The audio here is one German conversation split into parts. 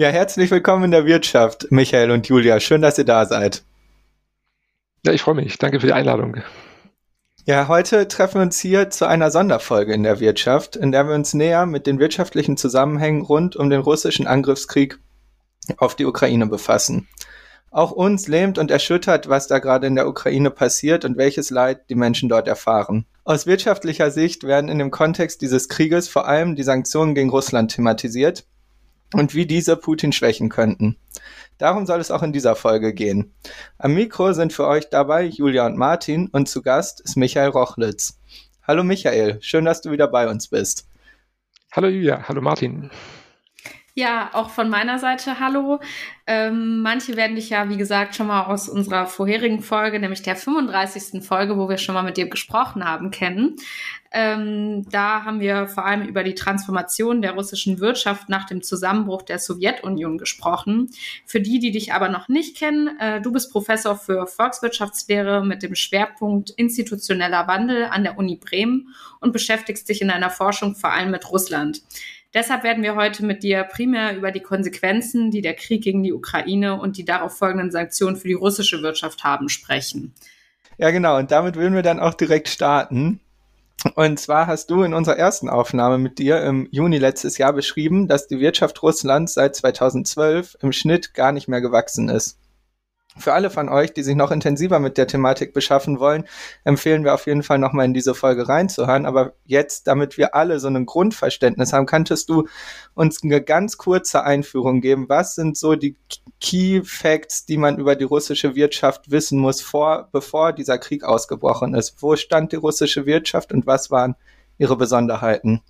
Ja, herzlich willkommen in der Wirtschaft, Michael und Julia. Schön, dass ihr da seid. Ja, ich freue mich. Danke für die Einladung. Ja, heute treffen wir uns hier zu einer Sonderfolge in der Wirtschaft, in der wir uns näher mit den wirtschaftlichen Zusammenhängen rund um den russischen Angriffskrieg auf die Ukraine befassen. Auch uns lähmt und erschüttert, was da gerade in der Ukraine passiert und welches Leid die Menschen dort erfahren. Aus wirtschaftlicher Sicht werden in dem Kontext dieses Krieges vor allem die Sanktionen gegen Russland thematisiert, und wie diese Putin schwächen könnten. Darum soll es auch in dieser Folge gehen. Am Mikro sind für euch dabei Julia und Martin und zu Gast ist Michael Rochlitz. Hallo Michael, schön, dass du wieder bei uns bist. Hallo Julia, hallo Martin. Ja, auch von meiner Seite hallo. Ähm, manche werden dich ja, wie gesagt, schon mal aus unserer vorherigen Folge, nämlich der 35. Folge, wo wir schon mal mit dir gesprochen haben, kennen. Ähm, da haben wir vor allem über die Transformation der russischen Wirtschaft nach dem Zusammenbruch der Sowjetunion gesprochen. Für die, die dich aber noch nicht kennen, äh, du bist Professor für Volkswirtschaftslehre mit dem Schwerpunkt institutioneller Wandel an der Uni Bremen und beschäftigst dich in deiner Forschung vor allem mit Russland. Deshalb werden wir heute mit dir primär über die Konsequenzen, die der Krieg gegen die Ukraine und die darauf folgenden Sanktionen für die russische Wirtschaft haben, sprechen. Ja, genau. Und damit würden wir dann auch direkt starten. Und zwar hast du in unserer ersten Aufnahme mit dir im Juni letztes Jahr beschrieben, dass die Wirtschaft Russlands seit 2012 im Schnitt gar nicht mehr gewachsen ist. Für alle von euch, die sich noch intensiver mit der Thematik beschaffen wollen, empfehlen wir auf jeden Fall nochmal in diese Folge reinzuhören. Aber jetzt, damit wir alle so ein Grundverständnis haben, könntest du uns eine ganz kurze Einführung geben. Was sind so die Key Facts, die man über die russische Wirtschaft wissen muss, vor, bevor dieser Krieg ausgebrochen ist? Wo stand die russische Wirtschaft und was waren ihre Besonderheiten?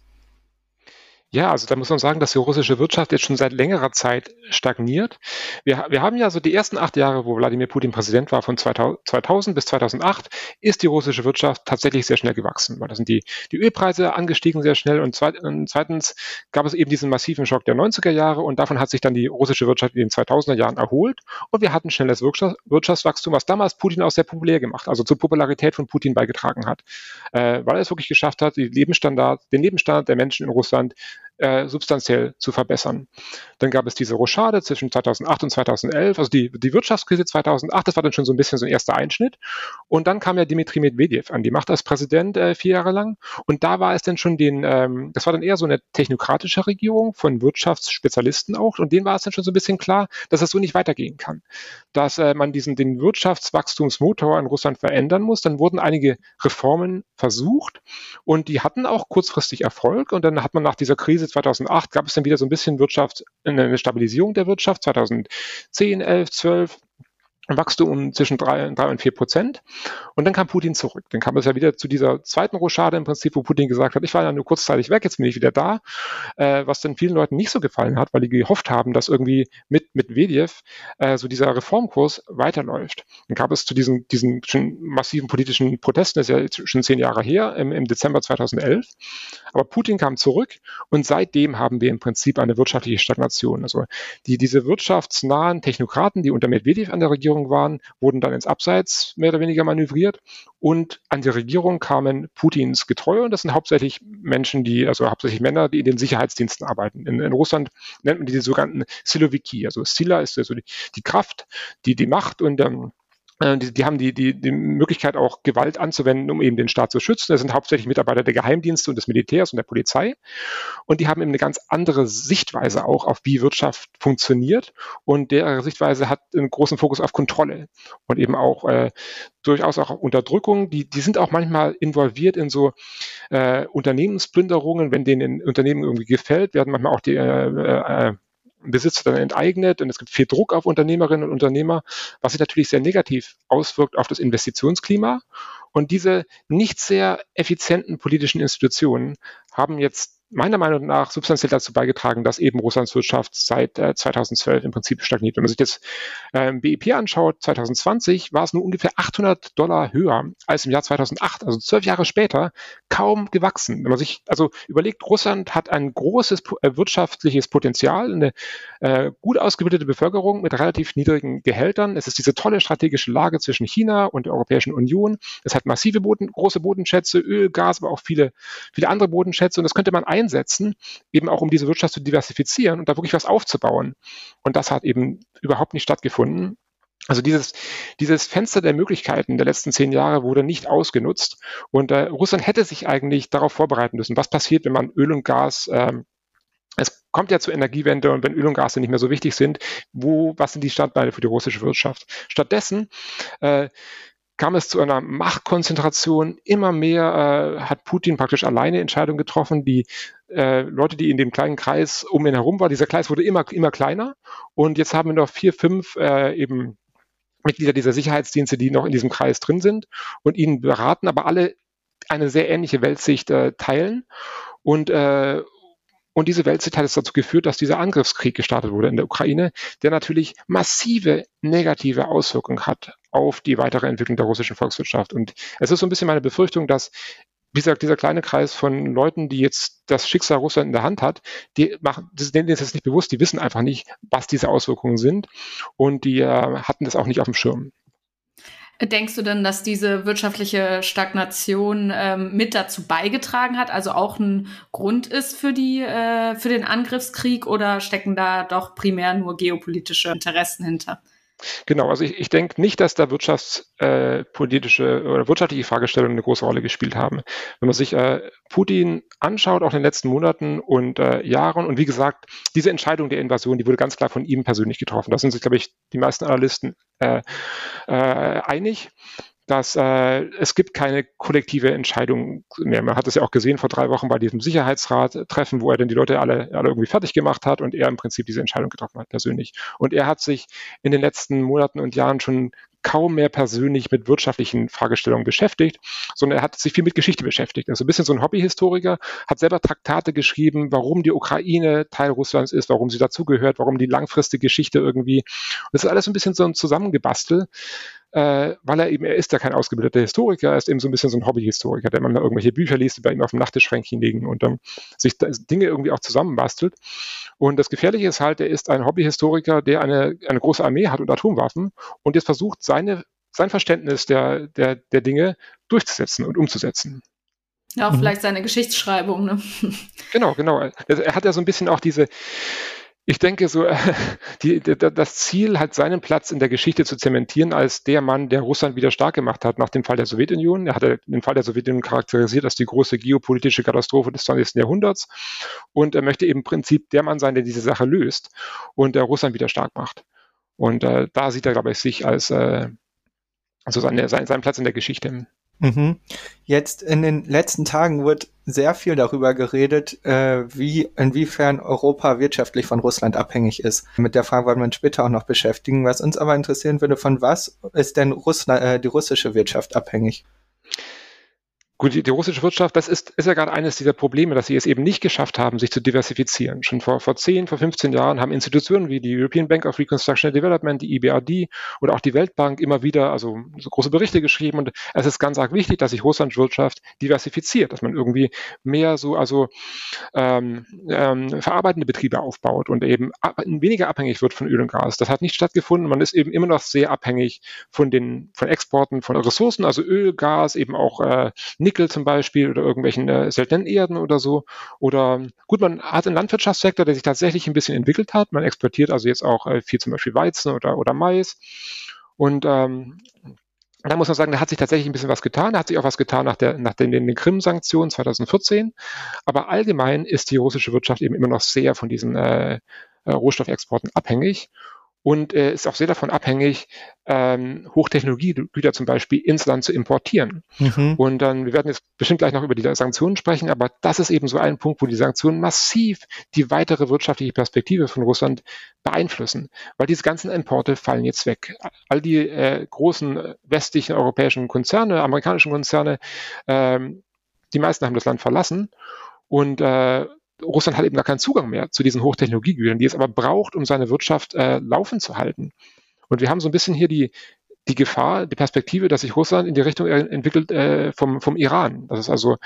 Ja, also da muss man sagen, dass die russische Wirtschaft jetzt schon seit längerer Zeit stagniert. Wir, wir haben ja so die ersten acht Jahre, wo Wladimir Putin Präsident war, von 2000 bis 2008, ist die russische Wirtschaft tatsächlich sehr schnell gewachsen. Da sind die, die Ölpreise angestiegen sehr schnell und zweitens gab es eben diesen massiven Schock der 90er Jahre und davon hat sich dann die russische Wirtschaft in den 2000er Jahren erholt und wir hatten schnelles Wirtschaftswachstum, was damals Putin auch sehr populär gemacht, also zur Popularität von Putin beigetragen hat, äh, weil er es wirklich geschafft hat, den Lebensstandard der Menschen in Russland äh, substanziell zu verbessern. Dann gab es diese Rochade zwischen 2008 und 2011, also die, die Wirtschaftskrise 2008, das war dann schon so ein bisschen so ein erster Einschnitt. Und dann kam ja Dimitri Medvedev an die Macht als Präsident äh, vier Jahre lang. Und da war es dann schon den, ähm, das war dann eher so eine technokratische Regierung von Wirtschaftsspezialisten auch. Und denen war es dann schon so ein bisschen klar, dass das so nicht weitergehen kann. Dass äh, man diesen, den Wirtschaftswachstumsmotor in Russland verändern muss. Dann wurden einige Reformen versucht und die hatten auch kurzfristig Erfolg. Und dann hat man nach dieser Krise 2008 gab es dann wieder so ein bisschen Wirtschaft, eine Stabilisierung der Wirtschaft. 2010, 11, 12 Wachstum zwischen drei, drei und vier Prozent. Und dann kam Putin zurück. Dann kam es ja wieder zu dieser zweiten Rochade im Prinzip, wo Putin gesagt hat, ich war ja nur kurzzeitig weg, jetzt bin ich wieder da, äh, was dann vielen Leuten nicht so gefallen hat, weil die gehofft haben, dass irgendwie mit, mit Medvedev äh, so dieser Reformkurs weiterläuft. Dann gab es zu diesen, diesen schon massiven politischen Protesten, das ist ja jetzt schon zehn Jahre her, im, im Dezember 2011. Aber Putin kam zurück und seitdem haben wir im Prinzip eine wirtschaftliche Stagnation. Also die, diese wirtschaftsnahen Technokraten, die unter Medvedev an der Regierung Regierung waren, wurden dann ins Abseits mehr oder weniger manövriert und an die Regierung kamen Putins Getreue und das sind hauptsächlich Menschen, die, also hauptsächlich Männer, die in den Sicherheitsdiensten arbeiten. In, in Russland nennt man die, sogenannten Siloviki. Also Sila ist also die, die Kraft, die, die Macht und ähm, äh, die, die, haben die, die, die Möglichkeit, auch Gewalt anzuwenden, um eben den Staat zu schützen. Das sind hauptsächlich Mitarbeiter der Geheimdienste und des Militärs und der Polizei. Und die haben eben eine ganz andere Sichtweise auch auf, wie Wirtschaft funktioniert. Und der Sichtweise hat einen großen Fokus auf Kontrolle und eben auch äh, durchaus auch Unterdrückung. Die, die sind auch manchmal involviert in so äh, Unternehmensplünderungen. Wenn denen Unternehmen irgendwie gefällt, werden manchmal auch die äh, äh, Besitzer dann enteignet und es gibt viel Druck auf Unternehmerinnen und Unternehmer, was sich natürlich sehr negativ auswirkt auf das Investitionsklima. Und diese nicht sehr effizienten politischen Institutionen haben jetzt meiner Meinung nach substanziell dazu beigetragen, dass eben Russlands Wirtschaft seit äh, 2012 im Prinzip stagniert. Wenn man sich das ähm, BIP anschaut, 2020 war es nur ungefähr 800 Dollar höher als im Jahr 2008, also zwölf Jahre später, kaum gewachsen. Wenn man sich also überlegt, Russland hat ein großes äh, wirtschaftliches Potenzial, eine äh, gut ausgebildete Bevölkerung mit relativ niedrigen Gehältern. Es ist diese tolle strategische Lage zwischen China und der Europäischen Union. Es hat massive Boden, große Bodenschätze, Öl, Gas, aber auch viele, viele andere Bodenschätze. Und das könnte man einsetzen, eben auch um diese Wirtschaft zu diversifizieren und da wirklich was aufzubauen. Und das hat eben überhaupt nicht stattgefunden. Also dieses, dieses Fenster der Möglichkeiten der letzten zehn Jahre wurde nicht ausgenutzt und äh, Russland hätte sich eigentlich darauf vorbereiten müssen, was passiert, wenn man Öl und Gas ähm, es kommt ja zur Energiewende und wenn Öl und Gas nicht mehr so wichtig sind, wo, was sind die Standbeine für die russische Wirtschaft? Stattdessen äh, kam es zu einer Machtkonzentration. Immer mehr äh, hat Putin praktisch alleine Entscheidungen getroffen. Die äh, Leute, die in dem kleinen Kreis um ihn herum waren, dieser Kreis wurde immer, immer kleiner. Und jetzt haben wir noch vier, fünf äh, eben Mitglieder dieser Sicherheitsdienste, die noch in diesem Kreis drin sind und ihnen beraten, aber alle eine sehr ähnliche Weltsicht äh, teilen. Und, äh, und diese Weltsicht hat es dazu geführt, dass dieser Angriffskrieg gestartet wurde in der Ukraine, der natürlich massive negative Auswirkungen hat auf die weitere Entwicklung der russischen Volkswirtschaft. Und es ist so ein bisschen meine Befürchtung, dass wie gesagt, dieser kleine Kreis von Leuten, die jetzt das Schicksal Russland in der Hand hat, die machen, denen ist das nicht bewusst, die wissen einfach nicht, was diese Auswirkungen sind und die äh, hatten das auch nicht auf dem Schirm. Denkst du denn, dass diese wirtschaftliche Stagnation ähm, mit dazu beigetragen hat, also auch ein Grund ist für die äh, für den Angriffskrieg oder stecken da doch primär nur geopolitische Interessen hinter? Genau, also ich, ich denke nicht, dass da wirtschaftspolitische äh, oder wirtschaftliche Fragestellungen eine große Rolle gespielt haben. Wenn man sich äh, Putin anschaut, auch in den letzten Monaten und äh, Jahren, und wie gesagt, diese Entscheidung der Invasion, die wurde ganz klar von ihm persönlich getroffen. Da sind sich, glaube ich, die meisten Analysten äh, äh, einig dass äh, es gibt keine kollektive Entscheidung mehr. Man hat es ja auch gesehen vor drei Wochen bei diesem Sicherheitsrat-Treffen, wo er dann die Leute alle, alle irgendwie fertig gemacht hat und er im Prinzip diese Entscheidung getroffen hat, persönlich. Und er hat sich in den letzten Monaten und Jahren schon kaum mehr persönlich mit wirtschaftlichen Fragestellungen beschäftigt, sondern er hat sich viel mit Geschichte beschäftigt. Also ein bisschen so ein Hobbyhistoriker, hat selber Traktate geschrieben, warum die Ukraine Teil Russlands ist, warum sie dazugehört, warum die langfristige Geschichte irgendwie. Das ist alles ein bisschen so ein Zusammengebastel äh, weil er eben, er ist ja kein ausgebildeter Historiker, er ist eben so ein bisschen so ein Hobbyhistoriker, der man da irgendwelche Bücher liest, die bei ihm auf dem Nachttischschränkchen liegen und dann sich Dinge irgendwie auch zusammenbastelt. Und das Gefährliche ist halt, er ist ein Hobbyhistoriker, der eine, eine große Armee hat und Atomwaffen und jetzt versucht, seine, sein Verständnis der, der, der Dinge durchzusetzen und umzusetzen. Ja, auch mhm. vielleicht seine Geschichtsschreibung, ne? Genau, genau. Er hat ja so ein bisschen auch diese, ich denke, so die, die, das Ziel hat seinen Platz in der Geschichte zu zementieren als der Mann, der Russland wieder stark gemacht hat nach dem Fall der Sowjetunion. Er hat den Fall der Sowjetunion charakterisiert als die große geopolitische Katastrophe des 20. Jahrhunderts und er möchte eben im Prinzip der Mann sein, der diese Sache löst und der Russland wieder stark macht. Und äh, da sieht er, glaube ich, sich als äh, also seine, sein, seinen Platz in der Geschichte. Mhm. Jetzt in den letzten Tagen wird sehr viel darüber geredet, äh, wie inwiefern Europa wirtschaftlich von Russland abhängig ist. Mit der Frage wollen wir uns später auch noch beschäftigen. Was uns aber interessieren würde, von was ist denn Russland, äh, die russische Wirtschaft abhängig? Gut, die, die, russische Wirtschaft, das ist, ist ja gerade eines dieser Probleme, dass sie es eben nicht geschafft haben, sich zu diversifizieren. Schon vor, vor 10, vor 15 Jahren haben Institutionen wie die European Bank of Reconstruction and Development, die EBRD oder auch die Weltbank immer wieder also so große Berichte geschrieben und es ist ganz arg wichtig, dass sich Russlands Wirtschaft diversifiziert, dass man irgendwie mehr so also ähm, ähm, verarbeitende Betriebe aufbaut und eben ab, weniger abhängig wird von Öl und Gas. Das hat nicht stattgefunden. Man ist eben immer noch sehr abhängig von den von Exporten von Ressourcen, also Öl, Gas, eben auch äh, Nickel zum Beispiel oder irgendwelchen äh, seltenen Erden oder so. Oder gut, man hat einen Landwirtschaftssektor, der sich tatsächlich ein bisschen entwickelt hat. Man exportiert also jetzt auch äh, viel zum Beispiel Weizen oder, oder Mais. Und ähm, da muss man sagen, da hat sich tatsächlich ein bisschen was getan. Da hat sich auch was getan nach, der, nach den, den Krim-Sanktionen 2014. Aber allgemein ist die russische Wirtschaft eben immer noch sehr von diesen äh, äh Rohstoffexporten abhängig und äh, ist auch sehr davon abhängig, ähm, Hochtechnologiegüter zum Beispiel ins Land zu importieren. Mhm. Und dann, wir werden jetzt bestimmt gleich noch über die Sanktionen sprechen, aber das ist eben so ein Punkt, wo die Sanktionen massiv die weitere wirtschaftliche Perspektive von Russland beeinflussen, weil diese ganzen Importe fallen jetzt weg. All die äh, großen westlichen europäischen Konzerne, amerikanischen Konzerne, ähm, die meisten haben das Land verlassen und äh, Russland hat eben gar keinen Zugang mehr zu diesen Hochtechnologiegütern, die es aber braucht, um seine Wirtschaft äh, laufen zu halten. Und wir haben so ein bisschen hier die, die Gefahr, die Perspektive, dass sich Russland in die Richtung entwickelt äh, vom, vom Iran. Dass es also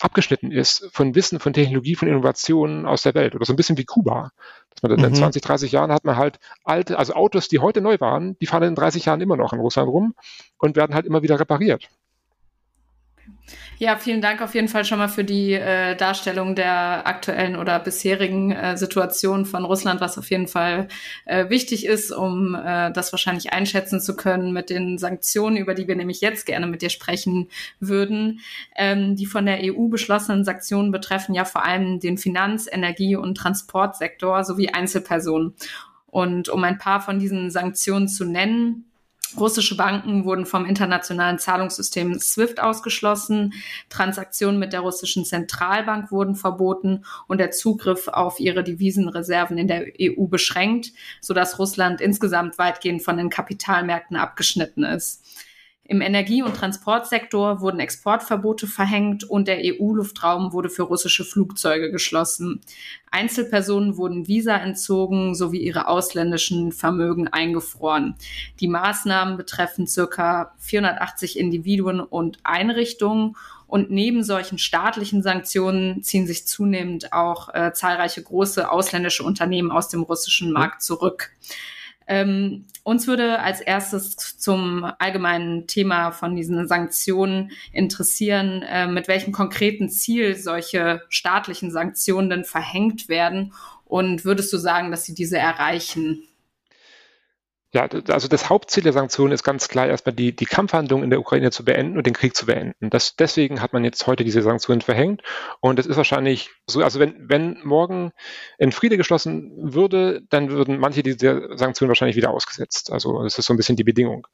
abgeschnitten ist von Wissen, von Technologie, von Innovationen aus der Welt. Oder so ein bisschen wie Kuba. Dass man mhm. in 20, 30 Jahren hat man halt alte, also Autos, die heute neu waren, die fahren in 30 Jahren immer noch in Russland rum und werden halt immer wieder repariert. Ja, vielen Dank auf jeden Fall schon mal für die äh, Darstellung der aktuellen oder bisherigen äh, Situation von Russland, was auf jeden Fall äh, wichtig ist, um äh, das wahrscheinlich einschätzen zu können mit den Sanktionen, über die wir nämlich jetzt gerne mit dir sprechen würden. Ähm, die von der EU beschlossenen Sanktionen betreffen ja vor allem den Finanz-, Energie- und Transportsektor sowie Einzelpersonen. Und um ein paar von diesen Sanktionen zu nennen, Russische Banken wurden vom internationalen Zahlungssystem SWIFT ausgeschlossen, Transaktionen mit der russischen Zentralbank wurden verboten und der Zugriff auf ihre Devisenreserven in der EU beschränkt, sodass Russland insgesamt weitgehend von den Kapitalmärkten abgeschnitten ist. Im Energie- und Transportsektor wurden Exportverbote verhängt und der EU-Luftraum wurde für russische Flugzeuge geschlossen. Einzelpersonen wurden Visa entzogen sowie ihre ausländischen Vermögen eingefroren. Die Maßnahmen betreffen circa 480 Individuen und Einrichtungen und neben solchen staatlichen Sanktionen ziehen sich zunehmend auch äh, zahlreiche große ausländische Unternehmen aus dem russischen Markt zurück. Ähm, uns würde als erstes zum allgemeinen Thema von diesen Sanktionen interessieren, äh, mit welchem konkreten Ziel solche staatlichen Sanktionen denn verhängt werden und würdest du sagen, dass sie diese erreichen? Ja, also das Hauptziel der Sanktionen ist ganz klar erstmal die, die Kampfhandlungen in der Ukraine zu beenden und den Krieg zu beenden. Das, deswegen hat man jetzt heute diese Sanktionen verhängt. Und es ist wahrscheinlich so, also wenn, wenn morgen in Friede geschlossen würde, dann würden manche dieser Sanktionen wahrscheinlich wieder ausgesetzt. Also das ist so ein bisschen die Bedingung.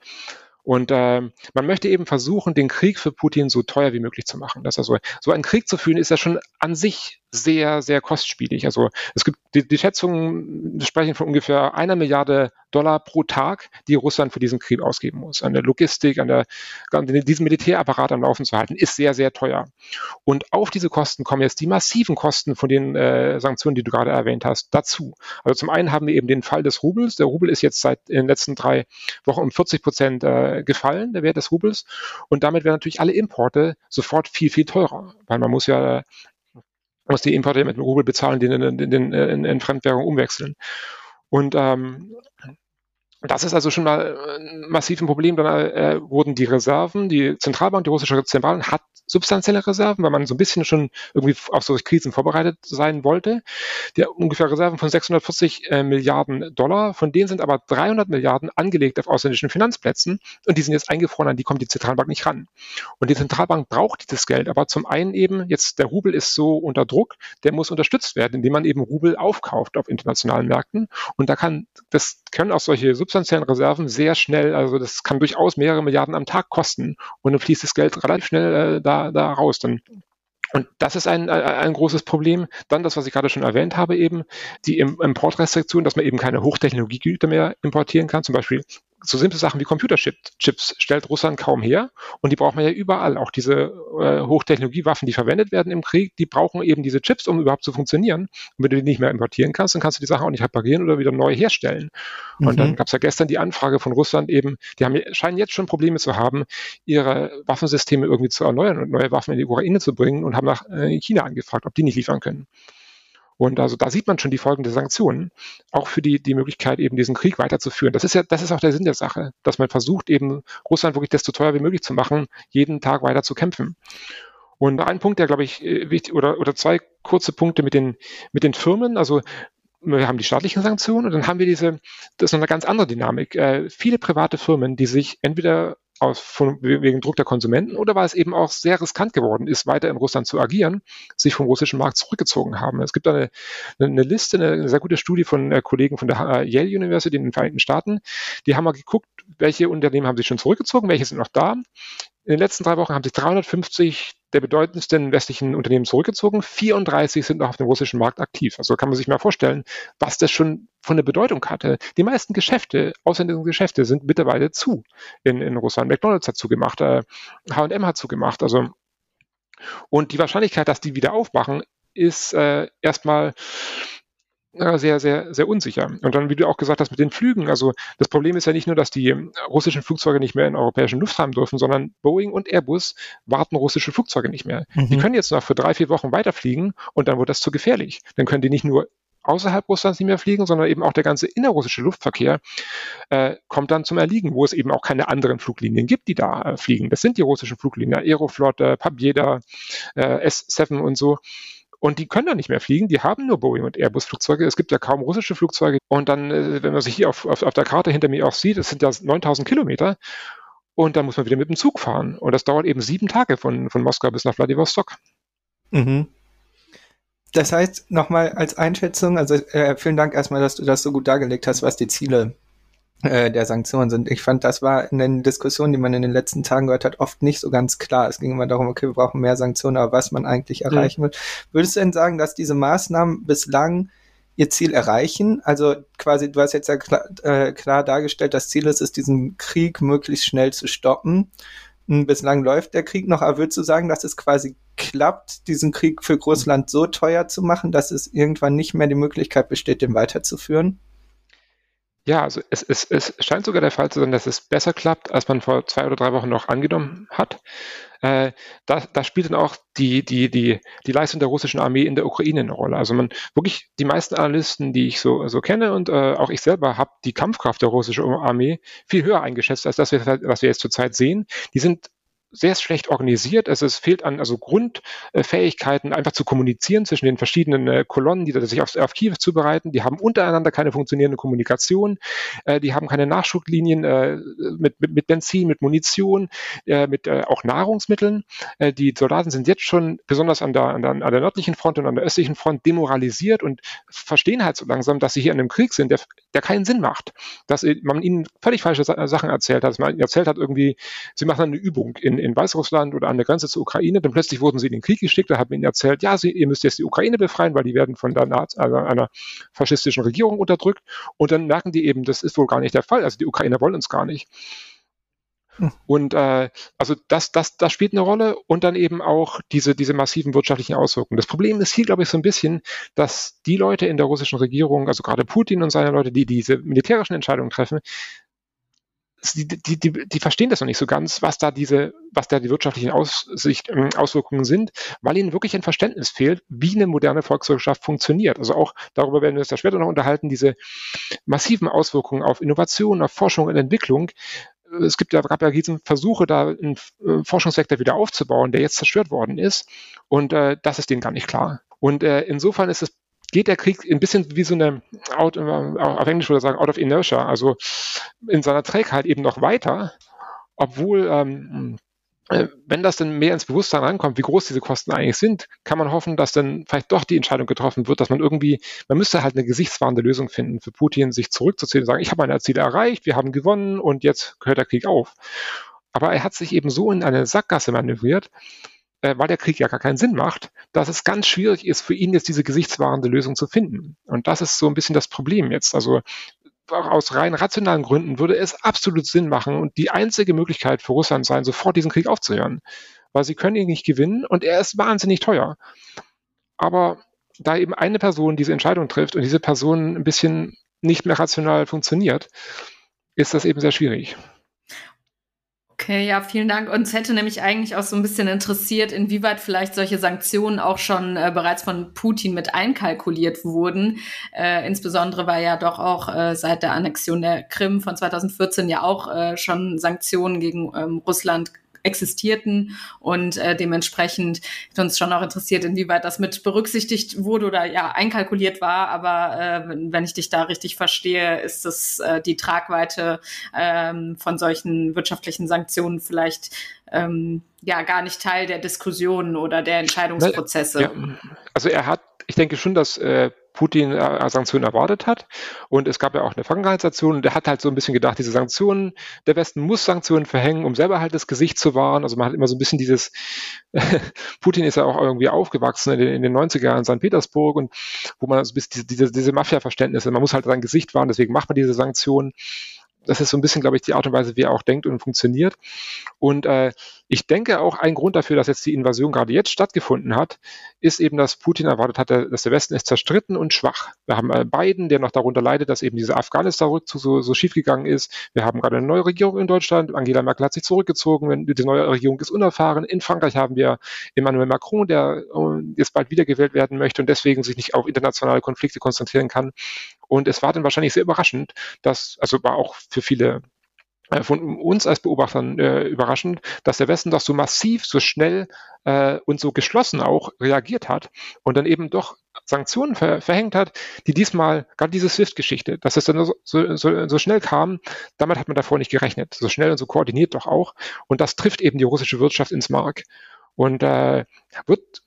Und äh, man möchte eben versuchen, den Krieg für Putin so teuer wie möglich zu machen. Das also, so einen Krieg zu führen, ist ja schon an sich sehr, sehr kostspielig. Also es gibt die, die Schätzungen sprechen von ungefähr einer Milliarde Dollar pro Tag, die Russland für diesen Krieg ausgeben muss. An der Logistik, an der, diesen Militärapparat am Laufen zu halten, ist sehr, sehr teuer. Und auf diese Kosten kommen jetzt die massiven Kosten von den äh, Sanktionen, die du gerade erwähnt hast, dazu. Also zum einen haben wir eben den Fall des Rubels. Der Rubel ist jetzt seit den letzten drei Wochen um 40 Prozent äh, gefallen, der Wert des Rubels. Und damit werden natürlich alle Importe sofort viel, viel teurer, weil man muss ja muss die Importe mit dem Rubel bezahlen, die in, in, in, in, Fremdwährung umwechseln. Und ähm, das ist also schon mal ein massives Problem. Dann äh, wurden die Reserven, die Zentralbank, die russische Zentralbank hat substanzielle Reserven, weil man so ein bisschen schon irgendwie auf solche Krisen vorbereitet sein wollte. Die ungefähr Reserven von 640 äh, Milliarden Dollar, von denen sind aber 300 Milliarden angelegt auf ausländischen Finanzplätzen und die sind jetzt eingefroren, an die kommt die Zentralbank nicht ran. Und die Zentralbank braucht dieses Geld, aber zum einen eben, jetzt der Rubel ist so unter Druck, der muss unterstützt werden, indem man eben Rubel aufkauft auf internationalen Märkten. Und da kann, das können auch solche substanziellen Reserven sehr schnell, also das kann durchaus mehrere Milliarden am Tag kosten und dann fließt das Geld relativ schnell äh, da, da raus. Dann und das ist ein, ein großes Problem. Dann das, was ich gerade schon erwähnt habe, eben die Importrestriktion, dass man eben keine Hochtechnologiegüter mehr importieren kann. Zum Beispiel so simple Sachen wie Computerchips stellt Russland kaum her und die braucht man ja überall. Auch diese äh, Hochtechnologiewaffen, die verwendet werden im Krieg, die brauchen eben diese Chips, um überhaupt zu funktionieren. Und wenn du die nicht mehr importieren kannst, dann kannst du die Sachen auch nicht reparieren oder wieder neu herstellen. Mhm. Und dann gab es ja gestern die Anfrage von Russland eben, die haben, scheinen jetzt schon Probleme zu haben, ihre Waffensysteme irgendwie zu erneuern und neue Waffen in die Ukraine zu bringen und haben nach äh, China angefragt, ob die nicht liefern können. Und also da sieht man schon die Folgen der Sanktionen, auch für die, die Möglichkeit, eben diesen Krieg weiterzuführen. Das ist ja, das ist auch der Sinn der Sache, dass man versucht, eben Russland wirklich desto teuer wie möglich zu machen, jeden Tag weiter zu kämpfen. Und ein Punkt, der, glaube ich, äh, wichtig, oder, oder zwei kurze Punkte mit den, mit den Firmen. Also wir haben die staatlichen Sanktionen und dann haben wir diese, das ist noch eine ganz andere Dynamik. Äh, viele private Firmen, die sich entweder aus, von, wegen Druck der Konsumenten oder weil es eben auch sehr riskant geworden ist, weiter in Russland zu agieren, sich vom russischen Markt zurückgezogen haben. Es gibt eine, eine Liste, eine, sehr gute Studie von äh, Kollegen von der äh, Yale University in den Vereinigten Staaten. Die haben mal geguckt, welche Unternehmen haben sich schon zurückgezogen, welche sind noch da. In den letzten drei Wochen haben sich 350 der bedeutendsten westlichen Unternehmen zurückgezogen. 34 sind noch auf dem russischen Markt aktiv. Also kann man sich mal vorstellen, was das schon von der Bedeutung hatte. Die meisten Geschäfte, ausländischen Geschäfte, sind mittlerweile zu in, in Russland. McDonalds hat zugemacht, H&M hat zugemacht. Also und die Wahrscheinlichkeit, dass die wieder aufmachen, ist äh, erstmal sehr, sehr, sehr unsicher. Und dann, wie du auch gesagt hast, mit den Flügen. Also das Problem ist ja nicht nur, dass die russischen Flugzeuge nicht mehr in europäischen Luftraum dürfen, sondern Boeing und Airbus warten russische Flugzeuge nicht mehr. Mhm. Die können jetzt noch für drei, vier Wochen weiterfliegen und dann wird das zu gefährlich. Dann können die nicht nur außerhalb Russlands nicht mehr fliegen, sondern eben auch der ganze innerrussische Luftverkehr äh, kommt dann zum Erliegen, wo es eben auch keine anderen Fluglinien gibt, die da äh, fliegen. Das sind die russischen Fluglinien, Aeroflot, äh, Pabjeda, äh, S7 und so. Und die können da nicht mehr fliegen, die haben nur Boeing und Airbus-Flugzeuge. Es gibt ja kaum russische Flugzeuge. Und dann, äh, wenn man sich hier auf, auf, auf der Karte hinter mir auch sieht, es sind ja 9000 Kilometer. Und dann muss man wieder mit dem Zug fahren. Und das dauert eben sieben Tage von, von Moskau bis nach Vladivostok. Mhm. Das heißt, nochmal als Einschätzung, also äh, vielen Dank erstmal, dass du das so gut dargelegt hast, was die Ziele der Sanktionen sind. Ich fand, das war in den Diskussionen, die man in den letzten Tagen gehört hat, oft nicht so ganz klar. Es ging immer darum, okay, wir brauchen mehr Sanktionen, aber was man eigentlich mhm. erreichen mhm. will. Würdest du denn sagen, dass diese Maßnahmen bislang ihr Ziel erreichen? Also quasi, du hast jetzt ja klar, äh, klar dargestellt, das Ziel ist es, diesen Krieg möglichst schnell zu stoppen. Hm, bislang läuft der Krieg noch, aber würdest du sagen, dass es quasi klappt, diesen Krieg für Russland so teuer zu machen, dass es irgendwann nicht mehr die Möglichkeit besteht, den weiterzuführen? Ja, also es, es, es scheint sogar der Fall zu sein, dass es besser klappt, als man vor zwei oder drei Wochen noch angenommen hat. Äh, da, da spielt dann auch die, die, die, die Leistung der russischen Armee in der Ukraine eine Rolle. Also man wirklich die meisten Analysten, die ich so, so kenne und äh, auch ich selber habe die Kampfkraft der russischen Armee viel höher eingeschätzt, als das, was wir jetzt zurzeit sehen. Die sind sehr schlecht organisiert. Also es fehlt an also Grundfähigkeiten, einfach zu kommunizieren zwischen den verschiedenen äh, Kolonnen, die sich auf, auf Kiew zubereiten. Die haben untereinander keine funktionierende Kommunikation. Äh, die haben keine Nachschublinien äh, mit, mit, mit Benzin, mit Munition, mit auch Nahrungsmitteln. Die Soldaten sind jetzt schon besonders an der, an, der, an der nördlichen Front und an der östlichen Front demoralisiert und verstehen halt so langsam, dass sie hier in einem Krieg sind, der, der keinen Sinn macht. Dass man ihnen völlig falsche Sachen erzählt hat. Dass man erzählt hat irgendwie, sie machen eine Übung in, in Weißrussland oder an der Grenze zur Ukraine. Dann plötzlich wurden sie in den Krieg geschickt. Da hat man ihnen erzählt, ja, sie, ihr müsst jetzt die Ukraine befreien, weil die werden von der also einer faschistischen Regierung unterdrückt. Und dann merken die eben, das ist wohl gar nicht der Fall. Also die Ukrainer wollen uns gar nicht. Hm. Und äh, also das, das, das spielt eine Rolle und dann eben auch diese, diese massiven wirtschaftlichen Auswirkungen. Das Problem ist hier, glaube ich, so ein bisschen, dass die Leute in der russischen Regierung, also gerade Putin und seine Leute, die diese militärischen Entscheidungen treffen, die, die, die, die verstehen das noch nicht so ganz, was da diese, was da die wirtschaftlichen Aussicht, äh, Auswirkungen sind, weil ihnen wirklich ein Verständnis fehlt, wie eine moderne Volkswirtschaft funktioniert. Also auch darüber werden wir uns ja später noch unterhalten, diese massiven Auswirkungen auf Innovation, auf Forschung und Entwicklung. Es gibt ja, gab ja riesen Versuche, da einen äh, Forschungssektor wieder aufzubauen, der jetzt zerstört worden ist. Und äh, das ist denen gar nicht klar. Und äh, insofern ist es geht der Krieg ein bisschen wie so eine, out, auf Englisch würde ich sagen, out of inertia, also in seiner Trägheit eben noch weiter, obwohl ähm, äh, wenn das dann mehr ins Bewusstsein rankommt, wie groß diese Kosten eigentlich sind, kann man hoffen, dass dann vielleicht doch die Entscheidung getroffen wird, dass man irgendwie, man müsste halt eine gesichtswahrende Lösung finden für Putin, sich zurückzuziehen und sagen, ich habe meine Ziele erreicht, wir haben gewonnen und jetzt hört der Krieg auf. Aber er hat sich eben so in eine Sackgasse manövriert, äh, weil der Krieg ja gar keinen Sinn macht, dass es ganz schwierig ist, für ihn jetzt diese gesichtswahrende Lösung zu finden. Und das ist so ein bisschen das Problem jetzt. Also auch aus rein rationalen Gründen würde es absolut Sinn machen und die einzige Möglichkeit für Russland sein, sofort diesen Krieg aufzuhören. Weil sie können ihn nicht gewinnen und er ist wahnsinnig teuer. Aber da eben eine Person diese Entscheidung trifft und diese Person ein bisschen nicht mehr rational funktioniert, ist das eben sehr schwierig. Okay, ja, vielen Dank. Uns hätte nämlich eigentlich auch so ein bisschen interessiert, inwieweit vielleicht solche Sanktionen auch schon äh, bereits von Putin mit einkalkuliert wurden. Äh, insbesondere weil ja doch auch äh, seit der Annexion der Krim von 2014 ja auch äh, schon Sanktionen gegen ähm, Russland existierten und äh, dementsprechend hat uns schon auch interessiert, inwieweit das mit berücksichtigt wurde oder ja einkalkuliert war. Aber äh, wenn ich dich da richtig verstehe, ist das äh, die Tragweite ähm, von solchen wirtschaftlichen Sanktionen vielleicht ähm, ja gar nicht Teil der Diskussionen oder der Entscheidungsprozesse. Ja, also er hat, ich denke schon, dass äh, Putin äh, Sanktionen erwartet hat. Und es gab ja auch eine Vergangenheitsstation und der hat halt so ein bisschen gedacht, diese Sanktionen, der Westen muss Sanktionen verhängen, um selber halt das Gesicht zu wahren. Also man hat immer so ein bisschen dieses, Putin ist ja auch irgendwie aufgewachsen in den, in den 90er Jahren in St. Petersburg und wo man so ein bisschen diese, diese, diese Mafia-Verständnisse, man muss halt sein Gesicht wahren, deswegen macht man diese Sanktionen. Das ist so ein bisschen, glaube ich, die Art und Weise, wie er auch denkt und funktioniert. Und äh, ich denke auch ein Grund dafür, dass jetzt die Invasion gerade jetzt stattgefunden hat, ist eben, dass Putin erwartet hat, dass der Westen ist zerstritten und schwach. Wir haben äh, Biden, der noch darunter leidet, dass eben dieser Afghanistan-Rückzug so, so schief gegangen ist. Wir haben gerade eine neue Regierung in Deutschland. Angela Merkel hat sich zurückgezogen. Die neue Regierung ist unerfahren. In Frankreich haben wir Emmanuel Macron, der äh, jetzt bald wiedergewählt werden möchte und deswegen sich nicht auf internationale Konflikte konzentrieren kann. Und es war dann wahrscheinlich sehr überraschend, dass, also war auch für viele äh, von uns als Beobachtern äh, überraschend, dass der Westen doch so massiv, so schnell äh, und so geschlossen auch reagiert hat und dann eben doch Sanktionen ver verhängt hat, die diesmal, gerade diese SWIFT-Geschichte, dass es dann so, so, so schnell kam, damit hat man davor nicht gerechnet. So schnell und so koordiniert doch auch. Und das trifft eben die russische Wirtschaft ins Mark. Und äh, wird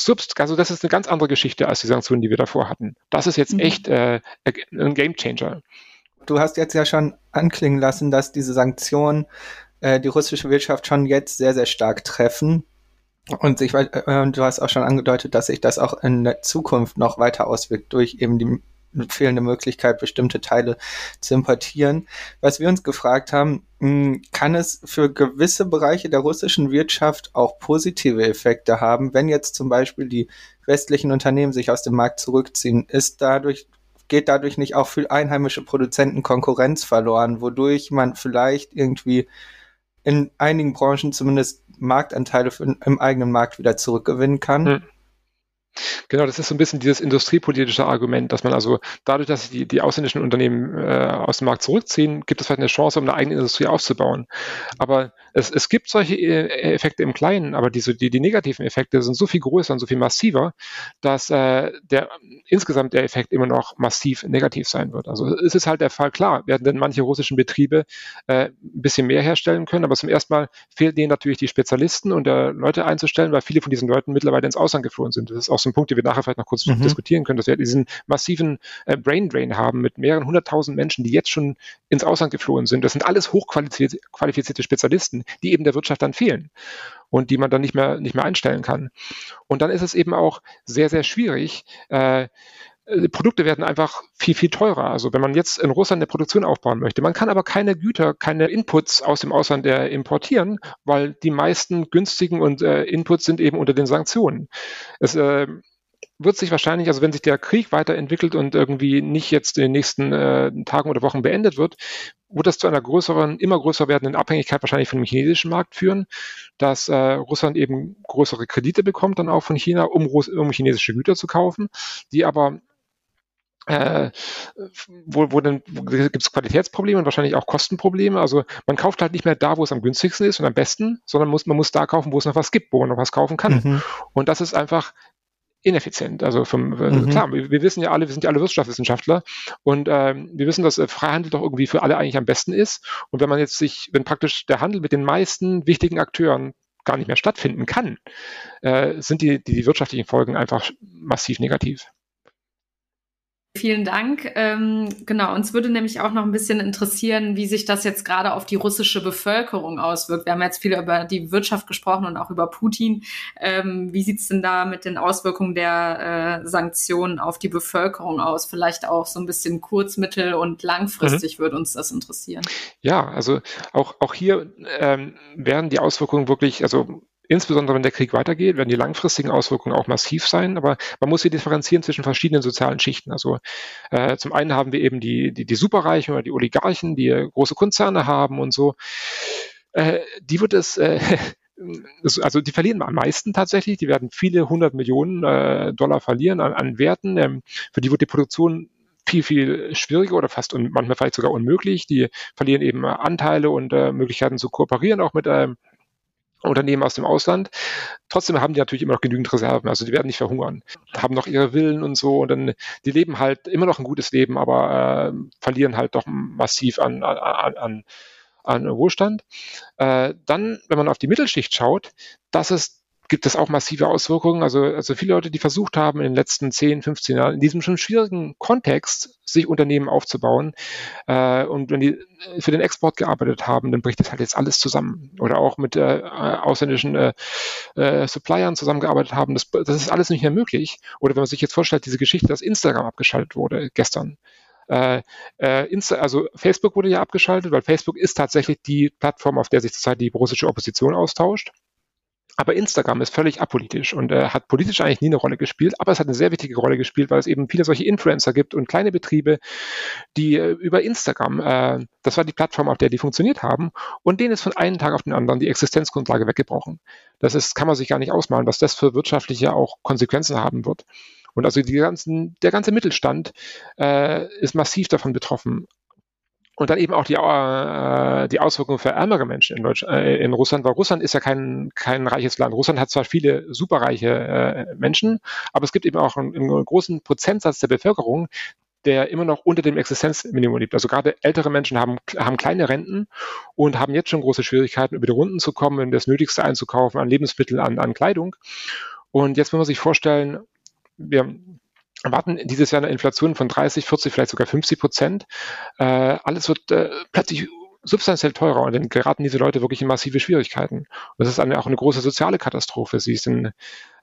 Subst, also das ist eine ganz andere Geschichte als die Sanktionen, die wir davor hatten. Das ist jetzt mhm. echt äh, ein Game Changer. Du hast jetzt ja schon anklingen lassen, dass diese Sanktionen äh, die russische Wirtschaft schon jetzt sehr, sehr stark treffen. Und sich, äh, du hast auch schon angedeutet, dass sich das auch in der Zukunft noch weiter auswirkt durch eben die fehlende Möglichkeit, bestimmte Teile zu importieren. Was wir uns gefragt haben, hm, kann es für gewisse Bereiche der russischen Wirtschaft auch positive Effekte haben, wenn jetzt zum Beispiel die westlichen Unternehmen sich aus dem Markt zurückziehen? Ist dadurch geht dadurch nicht auch für einheimische Produzenten Konkurrenz verloren, wodurch man vielleicht irgendwie in einigen Branchen zumindest Marktanteile für, im eigenen Markt wieder zurückgewinnen kann? Hm. Genau, das ist so ein bisschen dieses industriepolitische Argument, dass man also dadurch, dass sich die, die ausländischen Unternehmen äh, aus dem Markt zurückziehen, gibt es vielleicht eine Chance, um eine eigene Industrie aufzubauen. Aber es, es gibt solche äh, Effekte im Kleinen, aber diese, die, die negativen Effekte sind so viel größer und so viel massiver, dass äh, der insgesamt der Effekt immer noch massiv negativ sein wird. Also es ist halt der Fall, klar, werden denn manche russischen Betriebe äh, ein bisschen mehr herstellen können, aber zum ersten Mal fehlt denen natürlich die Spezialisten und äh, Leute einzustellen, weil viele von diesen Leuten mittlerweile ins Ausland geflohen sind. Das ist auch so ein Punkt, den wir nachher vielleicht noch kurz mhm. diskutieren können, dass wir diesen massiven äh, Brain Drain haben mit mehreren hunderttausend Menschen, die jetzt schon ins Ausland geflohen sind. Das sind alles hochqualifizierte Spezialisten, die eben der Wirtschaft dann fehlen und die man dann nicht mehr, nicht mehr einstellen kann. Und dann ist es eben auch sehr, sehr schwierig, äh, äh, Produkte werden einfach viel, viel teurer. Also wenn man jetzt in Russland eine Produktion aufbauen möchte, man kann aber keine Güter, keine Inputs aus dem Ausland äh, importieren, weil die meisten günstigen und äh, Inputs sind eben unter den Sanktionen. Es, äh, wird sich wahrscheinlich, also wenn sich der Krieg weiterentwickelt und irgendwie nicht jetzt in den nächsten äh, Tagen oder Wochen beendet wird, wird das zu einer größeren, immer größer werdenden Abhängigkeit wahrscheinlich von dem chinesischen Markt führen, dass äh, Russland eben größere Kredite bekommt dann auch von China, um, um chinesische Güter zu kaufen, die aber äh, wo, wo dann gibt es Qualitätsprobleme und wahrscheinlich auch Kostenprobleme. Also man kauft halt nicht mehr da, wo es am günstigsten ist und am besten, sondern muss, man muss da kaufen, wo es noch was gibt, wo man noch was kaufen kann. Mhm. Und das ist einfach ineffizient. Also vom, äh, mhm. klar, wir, wir, wissen ja alle, wir sind ja alle Wirtschaftswissenschaftler und ähm, wir wissen, dass äh, Freihandel doch irgendwie für alle eigentlich am besten ist. Und wenn man jetzt sich, wenn praktisch der Handel mit den meisten wichtigen Akteuren gar nicht mehr stattfinden kann, äh, sind die, die, die wirtschaftlichen Folgen einfach massiv negativ. Vielen Dank. Ähm, genau, uns würde nämlich auch noch ein bisschen interessieren, wie sich das jetzt gerade auf die russische Bevölkerung auswirkt. Wir haben jetzt viel über die Wirtschaft gesprochen und auch über Putin. Ähm, wie sieht's denn da mit den Auswirkungen der äh, Sanktionen auf die Bevölkerung aus? Vielleicht auch so ein bisschen kurz-, mittel- und langfristig mhm. würde uns das interessieren. Ja, also auch, auch hier ähm, werden die Auswirkungen wirklich, also Insbesondere wenn der Krieg weitergeht, werden die langfristigen Auswirkungen auch massiv sein. Aber man muss hier differenzieren zwischen verschiedenen sozialen Schichten. Also äh, zum einen haben wir eben die, die, die Superreichen oder die Oligarchen, die große Konzerne haben und so. Äh, die wird es äh, also die verlieren am meisten tatsächlich. Die werden viele hundert Millionen äh, Dollar verlieren an, an Werten. Ähm, für die wird die Produktion viel, viel schwieriger oder fast un, manchmal vielleicht sogar unmöglich. Die verlieren eben Anteile und äh, Möglichkeiten zu kooperieren auch mit ähm, Unternehmen aus dem Ausland. Trotzdem haben die natürlich immer noch genügend Reserven, also die werden nicht verhungern, haben noch ihre Willen und so und dann, die leben halt immer noch ein gutes Leben, aber äh, verlieren halt doch massiv an, an, an, an Wohlstand. Äh, dann, wenn man auf die Mittelschicht schaut, das ist gibt es auch massive Auswirkungen. Also, also viele Leute, die versucht haben, in den letzten 10, 15 Jahren in diesem schon schwierigen Kontext sich Unternehmen aufzubauen äh, und wenn die für den Export gearbeitet haben, dann bricht das halt jetzt alles zusammen. Oder auch mit äh, ausländischen äh, äh, Suppliern zusammengearbeitet haben, das, das ist alles nicht mehr möglich. Oder wenn man sich jetzt vorstellt, diese Geschichte, dass Instagram abgeschaltet wurde gestern, Äh, äh, Insta, also Facebook wurde ja abgeschaltet, weil Facebook ist tatsächlich die Plattform, auf der sich zurzeit die russische Opposition austauscht. Aber Instagram ist völlig apolitisch und äh, hat politisch eigentlich nie eine Rolle gespielt, aber es hat eine sehr wichtige Rolle gespielt, weil es eben viele solche Influencer gibt und kleine Betriebe, die äh, über Instagram, äh, das war die Plattform, auf der die funktioniert haben, und denen ist von einem Tag auf den anderen die Existenzgrundlage weggebrochen. Das ist, kann man sich gar nicht ausmalen, was das für wirtschaftliche auch Konsequenzen haben wird. Und also ganzen, der ganze Mittelstand äh, ist massiv davon betroffen. Und dann eben auch die, äh, die Auswirkungen für ärmere Menschen in, äh, in Russland, weil Russland ist ja kein, kein reiches Land. Russland hat zwar viele superreiche äh, Menschen, aber es gibt eben auch einen, einen großen Prozentsatz der Bevölkerung, der immer noch unter dem Existenzminimum liegt. Also gerade ältere Menschen haben, haben kleine Renten und haben jetzt schon große Schwierigkeiten, über die Runden zu kommen, das Nötigste einzukaufen an Lebensmitteln, an, an Kleidung. Und jetzt muss man sich vorstellen, wir erwarten dieses Jahr eine Inflation von 30, 40, vielleicht sogar 50 Prozent. Äh, alles wird äh, plötzlich substanziell teurer und dann geraten diese Leute wirklich in massive Schwierigkeiten. Und das ist eine, auch eine große soziale Katastrophe, sie ist in,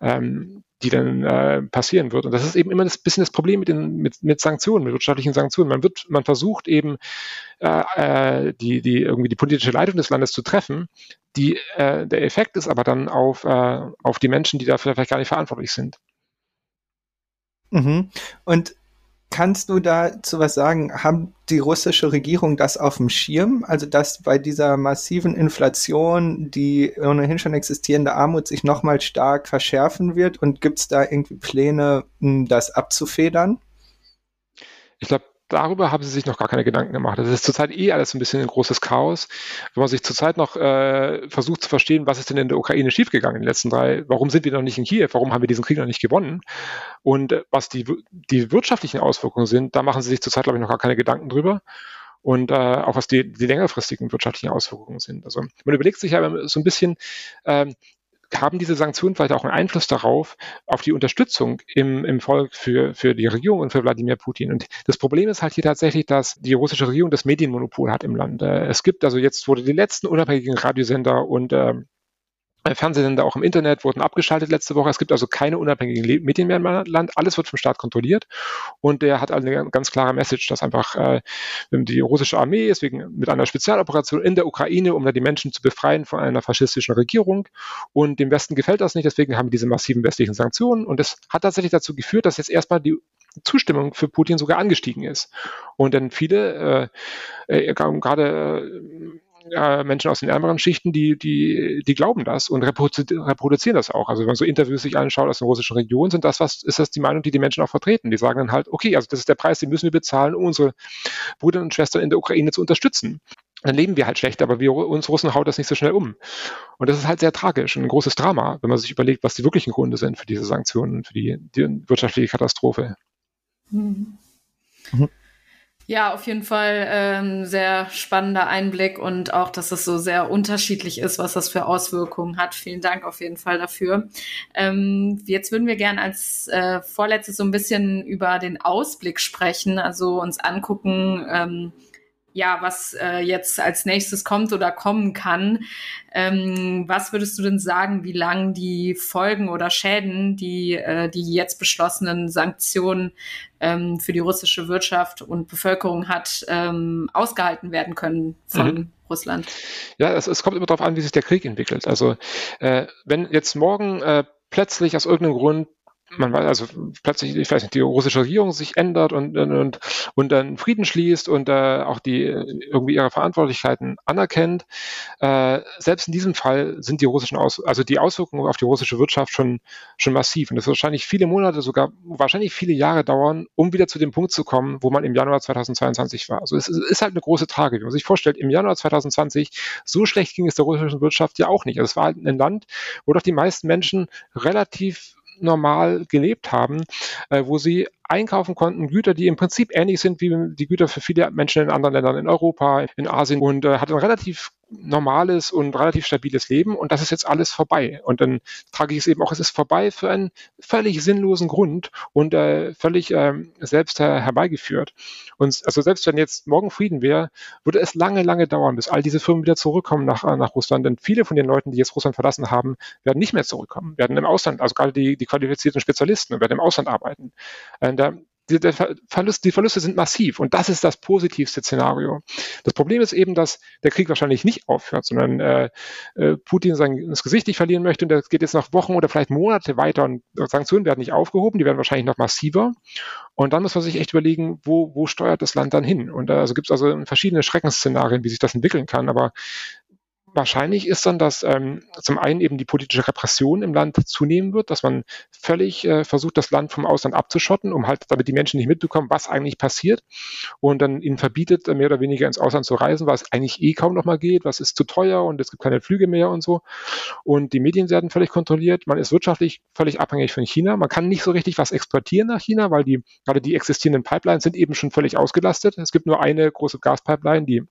ähm, die dann äh, passieren wird. Und das ist eben immer ein bisschen das Problem mit, den, mit, mit Sanktionen, mit wirtschaftlichen Sanktionen. Man wird, man versucht eben äh, äh, die, die irgendwie die politische Leitung des Landes zu treffen. Die, äh, der Effekt ist aber dann auf, äh, auf die Menschen, die dafür vielleicht gar nicht verantwortlich sind. Mhm. Und kannst du dazu was sagen? Haben die russische Regierung das auf dem Schirm? Also, dass bei dieser massiven Inflation die ohnehin schon existierende Armut sich nochmal stark verschärfen wird? Und gibt es da irgendwie Pläne, das abzufedern? Ich glaube, darüber haben sie sich noch gar keine Gedanken gemacht. Das ist zurzeit eh alles ein bisschen ein großes Chaos. Wenn man sich zurzeit noch äh, versucht zu verstehen, was ist denn in der Ukraine schiefgegangen in den letzten drei, warum sind wir noch nicht in Kiew, warum haben wir diesen Krieg noch nicht gewonnen und äh, was die, die wirtschaftlichen Auswirkungen sind, da machen sie sich zurzeit, glaube ich, noch gar keine Gedanken drüber und äh, auch was die, die längerfristigen wirtschaftlichen Auswirkungen sind. Also man überlegt sich ja so ein bisschen, ähm, haben diese Sanktionen vielleicht auch einen Einfluss darauf, auf die Unterstützung im, im Volk für, für die Regierung und für Wladimir Putin. Und das Problem ist halt hier tatsächlich, dass die russische Regierung das Medienmonopol hat im Land. Es gibt also jetzt wurde die letzten unabhängigen Radiosender und ähm, äh, Fernsehsender auch im Internet wurden abgeschaltet letzte Woche. Es gibt also keine unabhängigen Medien mehr im Land. Alles wird vom Staat kontrolliert. Und der hat eine ganz klare Message, dass einfach äh, die russische Armee ist wegen, mit einer Spezialoperation in der Ukraine, um da die Menschen zu befreien von einer faschistischen Regierung. Und dem Westen gefällt das nicht. Deswegen haben wir diese massiven westlichen Sanktionen. Und das hat tatsächlich dazu geführt, dass jetzt erstmal die Zustimmung für Putin sogar angestiegen ist. Und dann viele, äh, äh, gerade äh, Menschen aus den ärmeren Schichten, die, die, die glauben das und reproduzieren das auch. Also wenn man so Interviews sich anschaut aus den russischen Regionen, sind das was, ist das die Meinung, die die Menschen auch vertreten. Die sagen dann halt, okay, also das ist der Preis, den müssen wir bezahlen, um unsere Brüder und Schwestern in der Ukraine zu unterstützen. Dann leben wir halt schlecht, aber wir, uns Russen haut das nicht so schnell um. Und das ist halt sehr tragisch und ein großes Drama, wenn man sich überlegt, was die wirklichen Gründe sind für diese Sanktionen, für die, die wirtschaftliche Katastrophe. Mhm. Mhm. Ja, auf jeden Fall ähm, sehr spannender Einblick und auch, dass es so sehr unterschiedlich ist, was das für Auswirkungen hat. Vielen Dank auf jeden Fall dafür. Ähm, jetzt würden wir gerne als äh, vorletztes so ein bisschen über den Ausblick sprechen, also uns angucken, ähm, ja, was äh, jetzt als nächstes kommt oder kommen kann. Ähm, was würdest du denn sagen, wie lang die Folgen oder Schäden, die äh, die jetzt beschlossenen Sanktionen ähm, für die russische Wirtschaft und Bevölkerung hat, ähm, ausgehalten werden können von mhm. Russland? Ja, es, es, kommt immer darauf an, wie sich der Krieg entwickelt. Also äh, wenn jetzt morgen äh, plötzlich aus irgendeinem Grund man weiß also plötzlich, ich weiß nicht, die russische Regierung sich ändert und, und, und dann Frieden schließt und äh, auch die irgendwie ihre Verantwortlichkeiten anerkennt. Äh, selbst in diesem Fall sind die russischen Aus also die Auswirkungen auf die russische Wirtschaft schon, schon massiv. Und es wird wahrscheinlich viele Monate, sogar wahrscheinlich viele Jahre dauern, um wieder zu dem Punkt zu kommen, wo man im Januar 2022 war. Also es ist halt eine große Tragik. Wenn man sich vorstellt, im Januar 2020, so schlecht ging es der russischen Wirtschaft ja auch nicht. Also es war halt ein Land, wo doch die meisten Menschen relativ normal gelebt haben, äh, wo sie einkaufen konnten, Güter, die im Prinzip ähnlich sind wie die Güter für viele Menschen in anderen Ländern in Europa, in Asien. Und äh, hat relativ normales und relativ stabiles Leben und das ist jetzt alles vorbei. Und dann trage ich es eben auch, es ist vorbei für einen völlig sinnlosen Grund und äh, völlig äh, selbst her herbeigeführt. Und also selbst wenn jetzt morgen Frieden wäre, würde es lange, lange dauern, bis all diese Firmen wieder zurückkommen nach, äh, nach Russland. Denn viele von den Leuten, die jetzt Russland verlassen haben, werden nicht mehr zurückkommen, werden im Ausland, also gerade die, die qualifizierten Spezialisten, werden im Ausland arbeiten. Äh, da, die, Verlust, die Verluste sind massiv und das ist das positivste Szenario. Das Problem ist eben, dass der Krieg wahrscheinlich nicht aufhört, sondern äh, äh, Putin sein das Gesicht nicht verlieren möchte und das geht jetzt noch Wochen oder vielleicht Monate weiter und Sanktionen werden nicht aufgehoben, die werden wahrscheinlich noch massiver. Und dann muss man sich echt überlegen, wo, wo steuert das Land dann hin? Und äh, also gibt es also verschiedene Schreckensszenarien, wie sich das entwickeln kann. Aber Wahrscheinlich ist dann, dass ähm, zum einen eben die politische Repression im Land zunehmen wird, dass man völlig äh, versucht, das Land vom Ausland abzuschotten, um halt, damit die Menschen nicht mitbekommen, was eigentlich passiert und dann ihnen verbietet, äh, mehr oder weniger ins Ausland zu reisen, was eigentlich eh kaum noch mal geht, was ist zu teuer und es gibt keine Flüge mehr und so. Und die Medien werden völlig kontrolliert. Man ist wirtschaftlich völlig abhängig von China. Man kann nicht so richtig was exportieren nach China, weil die, gerade die existierenden Pipelines sind eben schon völlig ausgelastet. Es gibt nur eine große Gaspipeline, die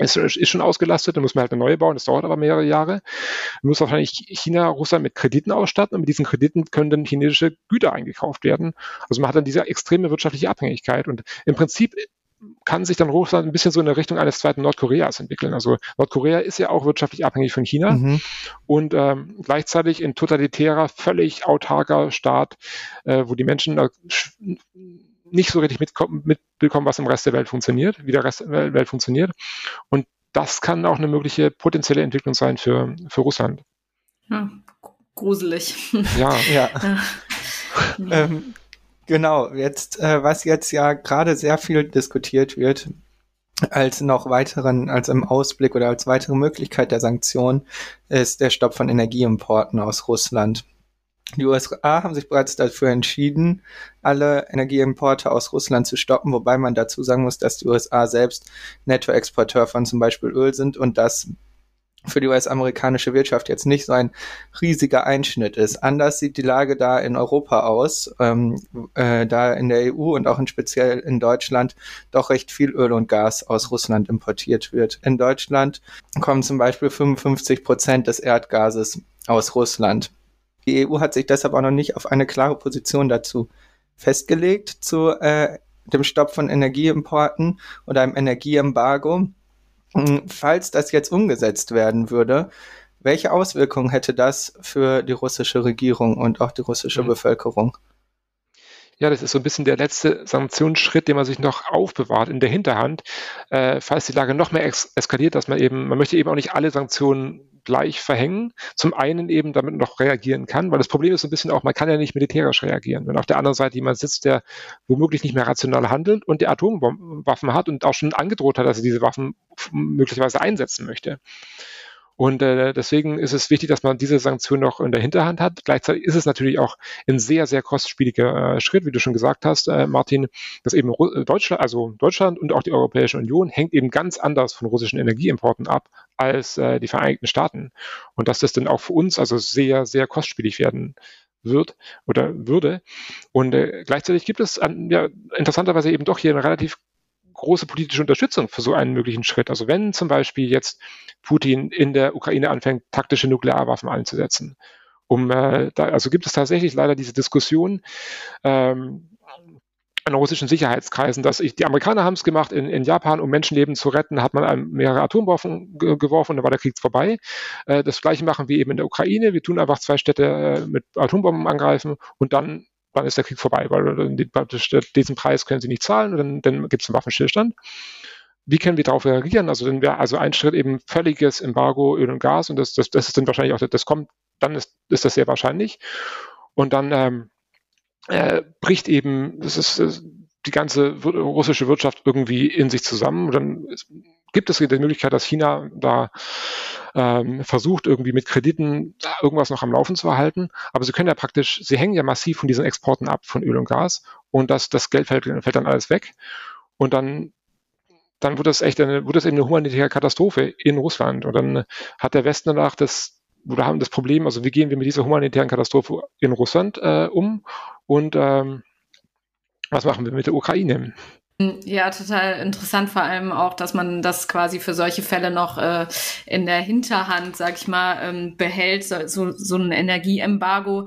es ist schon ausgelastet, dann muss man halt eine neue bauen, das dauert aber mehrere Jahre. Man muss wahrscheinlich China, Russland mit Krediten ausstatten und mit diesen Krediten können dann chinesische Güter eingekauft werden. Also man hat dann diese extreme wirtschaftliche Abhängigkeit und im Prinzip kann sich dann Russland ein bisschen so in der Richtung eines zweiten Nordkoreas entwickeln. Also Nordkorea ist ja auch wirtschaftlich abhängig von China mhm. und ähm, gleichzeitig ein totalitärer, völlig autarker Staat, äh, wo die Menschen äh, nicht so richtig mitbekommen, was im Rest der Welt funktioniert, wie der Rest der Welt funktioniert. Und das kann auch eine mögliche potenzielle Entwicklung sein für, für Russland. Ja, gruselig. Ja, ja. ähm, genau, jetzt, äh, was jetzt ja gerade sehr viel diskutiert wird, als noch weiteren, als im Ausblick oder als weitere Möglichkeit der Sanktionen, ist der Stopp von Energieimporten aus Russland. Die USA haben sich bereits dafür entschieden, alle Energieimporte aus Russland zu stoppen, wobei man dazu sagen muss, dass die USA selbst Nettoexporteur von zum Beispiel Öl sind und das für die US-amerikanische Wirtschaft jetzt nicht so ein riesiger Einschnitt ist. Anders sieht die Lage da in Europa aus, ähm, äh, da in der EU und auch in speziell in Deutschland doch recht viel Öl und Gas aus Russland importiert wird. In Deutschland kommen zum Beispiel 55 Prozent des Erdgases aus Russland. Die EU hat sich deshalb auch noch nicht auf eine klare Position dazu festgelegt, zu äh, dem Stopp von Energieimporten oder einem Energieembargo. Hm, falls das jetzt umgesetzt werden würde, welche Auswirkungen hätte das für die russische Regierung und auch die russische mhm. Bevölkerung? Ja, das ist so ein bisschen der letzte Sanktionsschritt, den man sich noch aufbewahrt in der Hinterhand, äh, falls die Lage noch mehr es eskaliert, dass man eben, man möchte eben auch nicht alle Sanktionen gleich verhängen. Zum einen eben, damit noch reagieren kann, weil das Problem ist so ein bisschen auch, man kann ja nicht militärisch reagieren. Wenn auf der anderen Seite jemand sitzt, der womöglich nicht mehr rational handelt und der Atomwaffen hat und auch schon angedroht hat, dass er diese Waffen möglicherweise einsetzen möchte. Und äh, deswegen ist es wichtig, dass man diese Sanktion noch in der Hinterhand hat. Gleichzeitig ist es natürlich auch ein sehr, sehr kostspieliger äh, Schritt, wie du schon gesagt hast, äh, Martin, dass eben Ru Deutschland, also Deutschland und auch die Europäische Union hängt eben ganz anders von russischen Energieimporten ab als äh, die Vereinigten Staaten. Und dass das dann auch für uns also sehr, sehr kostspielig werden wird oder würde. Und äh, gleichzeitig gibt es an, ja, interessanterweise eben doch hier eine relativ große politische Unterstützung für so einen möglichen Schritt. Also wenn zum Beispiel jetzt Putin in der Ukraine anfängt, taktische Nuklearwaffen einzusetzen, um äh, da, also gibt es tatsächlich leider diese Diskussion ähm, an russischen Sicherheitskreisen, dass ich, die Amerikaner haben es gemacht in, in, Japan, um Menschenleben zu retten, hat man mehrere Atomwaffen ge geworfen, da war der Krieg vorbei. Äh, das gleiche machen wir eben in der Ukraine. Wir tun einfach zwei Städte äh, mit Atombomben angreifen und dann dann ist der Krieg vorbei, weil diesen Preis können sie nicht zahlen dann, dann gibt es einen Waffenstillstand. Wie können wir darauf reagieren? Also dann wäre also ein Schritt eben völliges Embargo Öl und Gas und das, das, das ist dann wahrscheinlich auch, das kommt, dann ist, ist das sehr wahrscheinlich. Und dann ähm, äh, bricht eben, das ist, das, die ganze russische Wirtschaft irgendwie in sich zusammen. Und dann gibt es die Möglichkeit, dass China da ähm, versucht, irgendwie mit Krediten irgendwas noch am Laufen zu erhalten. Aber sie können ja praktisch, sie hängen ja massiv von diesen Exporten ab von Öl und Gas und das, das Geld fällt, fällt dann alles weg. Und dann dann wird das echt eine, wird das eben eine humanitäre Katastrophe in Russland. Und dann hat der Westen danach das, oder haben das Problem, also wie gehen wir mit dieser humanitären Katastrophe in Russland äh, um und ähm, was machen wir mit der Ukraine? Ja, total interessant, vor allem auch, dass man das quasi für solche Fälle noch äh, in der Hinterhand, sag ich mal, ähm, behält, so, so, ein Energieembargo.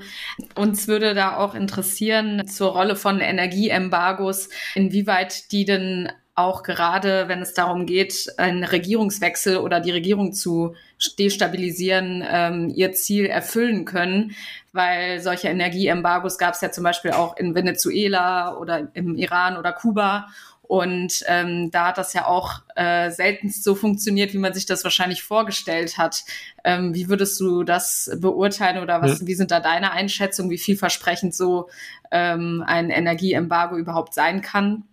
Uns würde da auch interessieren zur Rolle von Energieembargos, inwieweit die denn auch gerade, wenn es darum geht, einen Regierungswechsel oder die Regierung zu destabilisieren, ähm, ihr Ziel erfüllen können, weil solche Energieembargos gab es ja zum Beispiel auch in Venezuela oder im Iran oder Kuba. Und ähm, da hat das ja auch äh, seltenst so funktioniert, wie man sich das wahrscheinlich vorgestellt hat. Ähm, wie würdest du das beurteilen oder was, ja. wie sind da deine Einschätzungen, wie vielversprechend so ähm, ein Energieembargo überhaupt sein kann?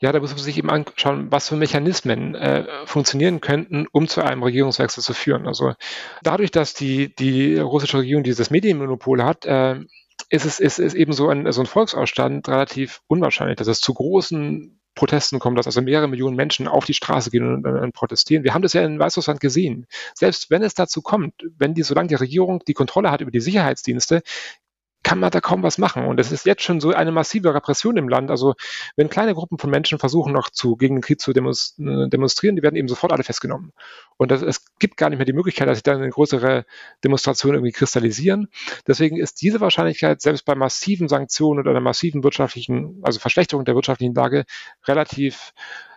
Ja, da muss man sich eben anschauen, was für Mechanismen äh, funktionieren könnten, um zu einem Regierungswechsel zu führen. Also dadurch, dass die, die russische Regierung dieses Medienmonopol hat, äh, ist es ist, ist eben so ein, so ein Volksausstand relativ unwahrscheinlich, dass es zu großen Protesten kommt, dass also mehrere Millionen Menschen auf die Straße gehen und, und, und, protestieren. Wir haben das ja in Weißrussland gesehen. Selbst wenn es dazu kommt, wenn die, solange die Regierung die Kontrolle hat über die Sicherheitsdienste, kann man da kaum was machen. Und es ist jetzt schon so eine massive Repression im Land. Also wenn kleine Gruppen von Menschen versuchen noch zu, gegen den Krieg zu äh, demonstrieren, die werden eben sofort alle festgenommen. Und das, es gibt gar nicht mehr die Möglichkeit, dass sich dann eine größere Demonstration irgendwie kristallisieren. Deswegen ist diese Wahrscheinlichkeit selbst bei massiven Sanktionen oder einer massiven wirtschaftlichen, also Verschlechterung der wirtschaftlichen Lage relativ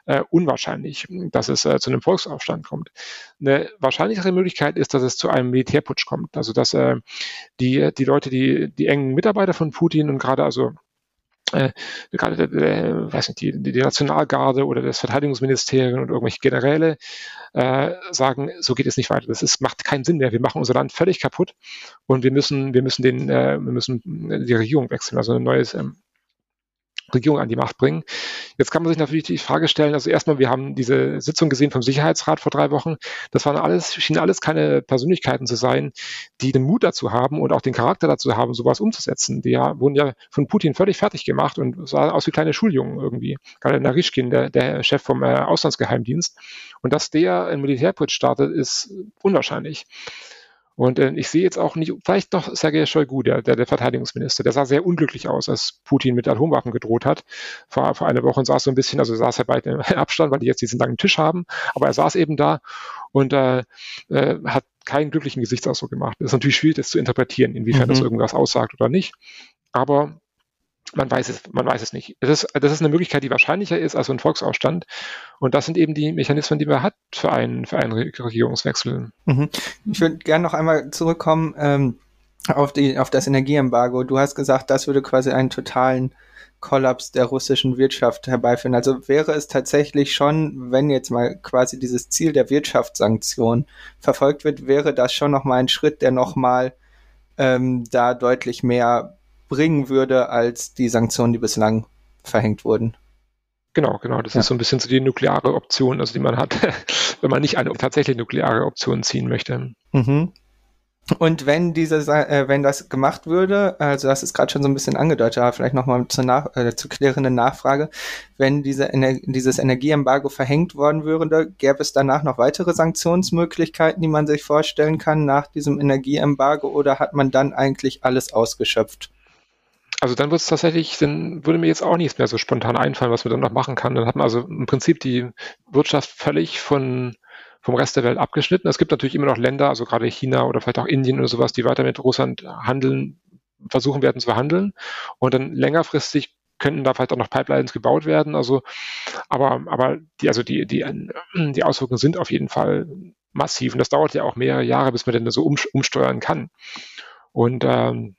äh, unwahrscheinlich, dass es äh, zu einem Volksaufstand kommt. Eine wahrscheinlichere Möglichkeit ist, dass es zu einem Militärputsch kommt. Also dass äh, die, die Leute, die, die engen Mitarbeiter von Putin und gerade also äh, gerade äh, weiß nicht, die, die Nationalgarde oder das Verteidigungsministerium und irgendwelche Generäle äh, sagen, so geht es nicht weiter. Das ist, macht keinen Sinn mehr. Wir machen unser Land völlig kaputt und wir müssen, wir müssen den, äh, wir müssen die Regierung wechseln, also ein neues ähm, Regierung an die Macht bringen. Jetzt kann man sich natürlich die Frage stellen, also erstmal, wir haben diese Sitzung gesehen vom Sicherheitsrat vor drei Wochen. Das waren alles, schienen alles keine Persönlichkeiten zu sein, die den Mut dazu haben und auch den Charakter dazu haben, sowas umzusetzen. Die ja, wurden ja von Putin völlig fertig gemacht und sahen aus wie kleine Schuljungen irgendwie. Gerade Narischkin, der, der Chef vom äh, Auslandsgeheimdienst. Und dass der einen Militärputsch startet, ist unwahrscheinlich. Und äh, ich sehe jetzt auch nicht, vielleicht noch Sergei Shoigu, der, der, der Verteidigungsminister, der sah sehr unglücklich aus, als Putin mit Atomwaffen gedroht hat. Vor, vor einer Woche und saß so ein bisschen, also saß er bei dem Abstand, weil die jetzt diesen langen Tisch haben, aber er saß eben da und äh, äh, hat keinen glücklichen Gesichtsausdruck gemacht. Es ist natürlich schwierig, das zu interpretieren, inwiefern mhm. das irgendwas aussagt oder nicht. Aber man weiß es, man weiß es nicht. Das ist, das ist eine Möglichkeit, die wahrscheinlicher ist als ein Volksaufstand. Und das sind eben die Mechanismen, die man hat für einen, für einen Regierungswechsel. Mhm. Ich würde gerne noch einmal zurückkommen ähm, auf, die, auf das Energieembargo. Du hast gesagt, das würde quasi einen totalen Kollaps der russischen Wirtschaft herbeiführen. Also wäre es tatsächlich schon, wenn jetzt mal quasi dieses Ziel der Wirtschaftssanktion verfolgt wird, wäre das schon nochmal ein Schritt, der nochmal ähm, da deutlich mehr bringen würde als die Sanktionen, die bislang verhängt wurden. Genau, genau. Das ja. ist so ein bisschen so die nukleare Option, also die man hat, wenn man nicht eine tatsächlich nukleare Option ziehen möchte. Mhm. Und wenn diese, äh, wenn das gemacht würde, also das ist gerade schon so ein bisschen angedeutet, aber vielleicht nochmal zur, nach, äh, zur klärenden Nachfrage, wenn diese Ener dieses Energieembargo verhängt worden würde, gäbe es danach noch weitere Sanktionsmöglichkeiten, die man sich vorstellen kann nach diesem Energieembargo oder hat man dann eigentlich alles ausgeschöpft? Also dann wird es tatsächlich, dann würde mir jetzt auch nichts mehr so spontan einfallen, was man dann noch machen kann. Dann hat man also im Prinzip die Wirtschaft völlig von, vom Rest der Welt abgeschnitten. Es gibt natürlich immer noch Länder, also gerade China oder vielleicht auch Indien oder sowas, die weiter mit Russland handeln, versuchen werden zu verhandeln. Und dann längerfristig könnten da vielleicht auch noch Pipelines gebaut werden. Also, aber, aber die, also die, die, die Auswirkungen sind auf jeden Fall massiv. Und das dauert ja auch mehrere Jahre, bis man denn so um, umsteuern kann. Und ähm,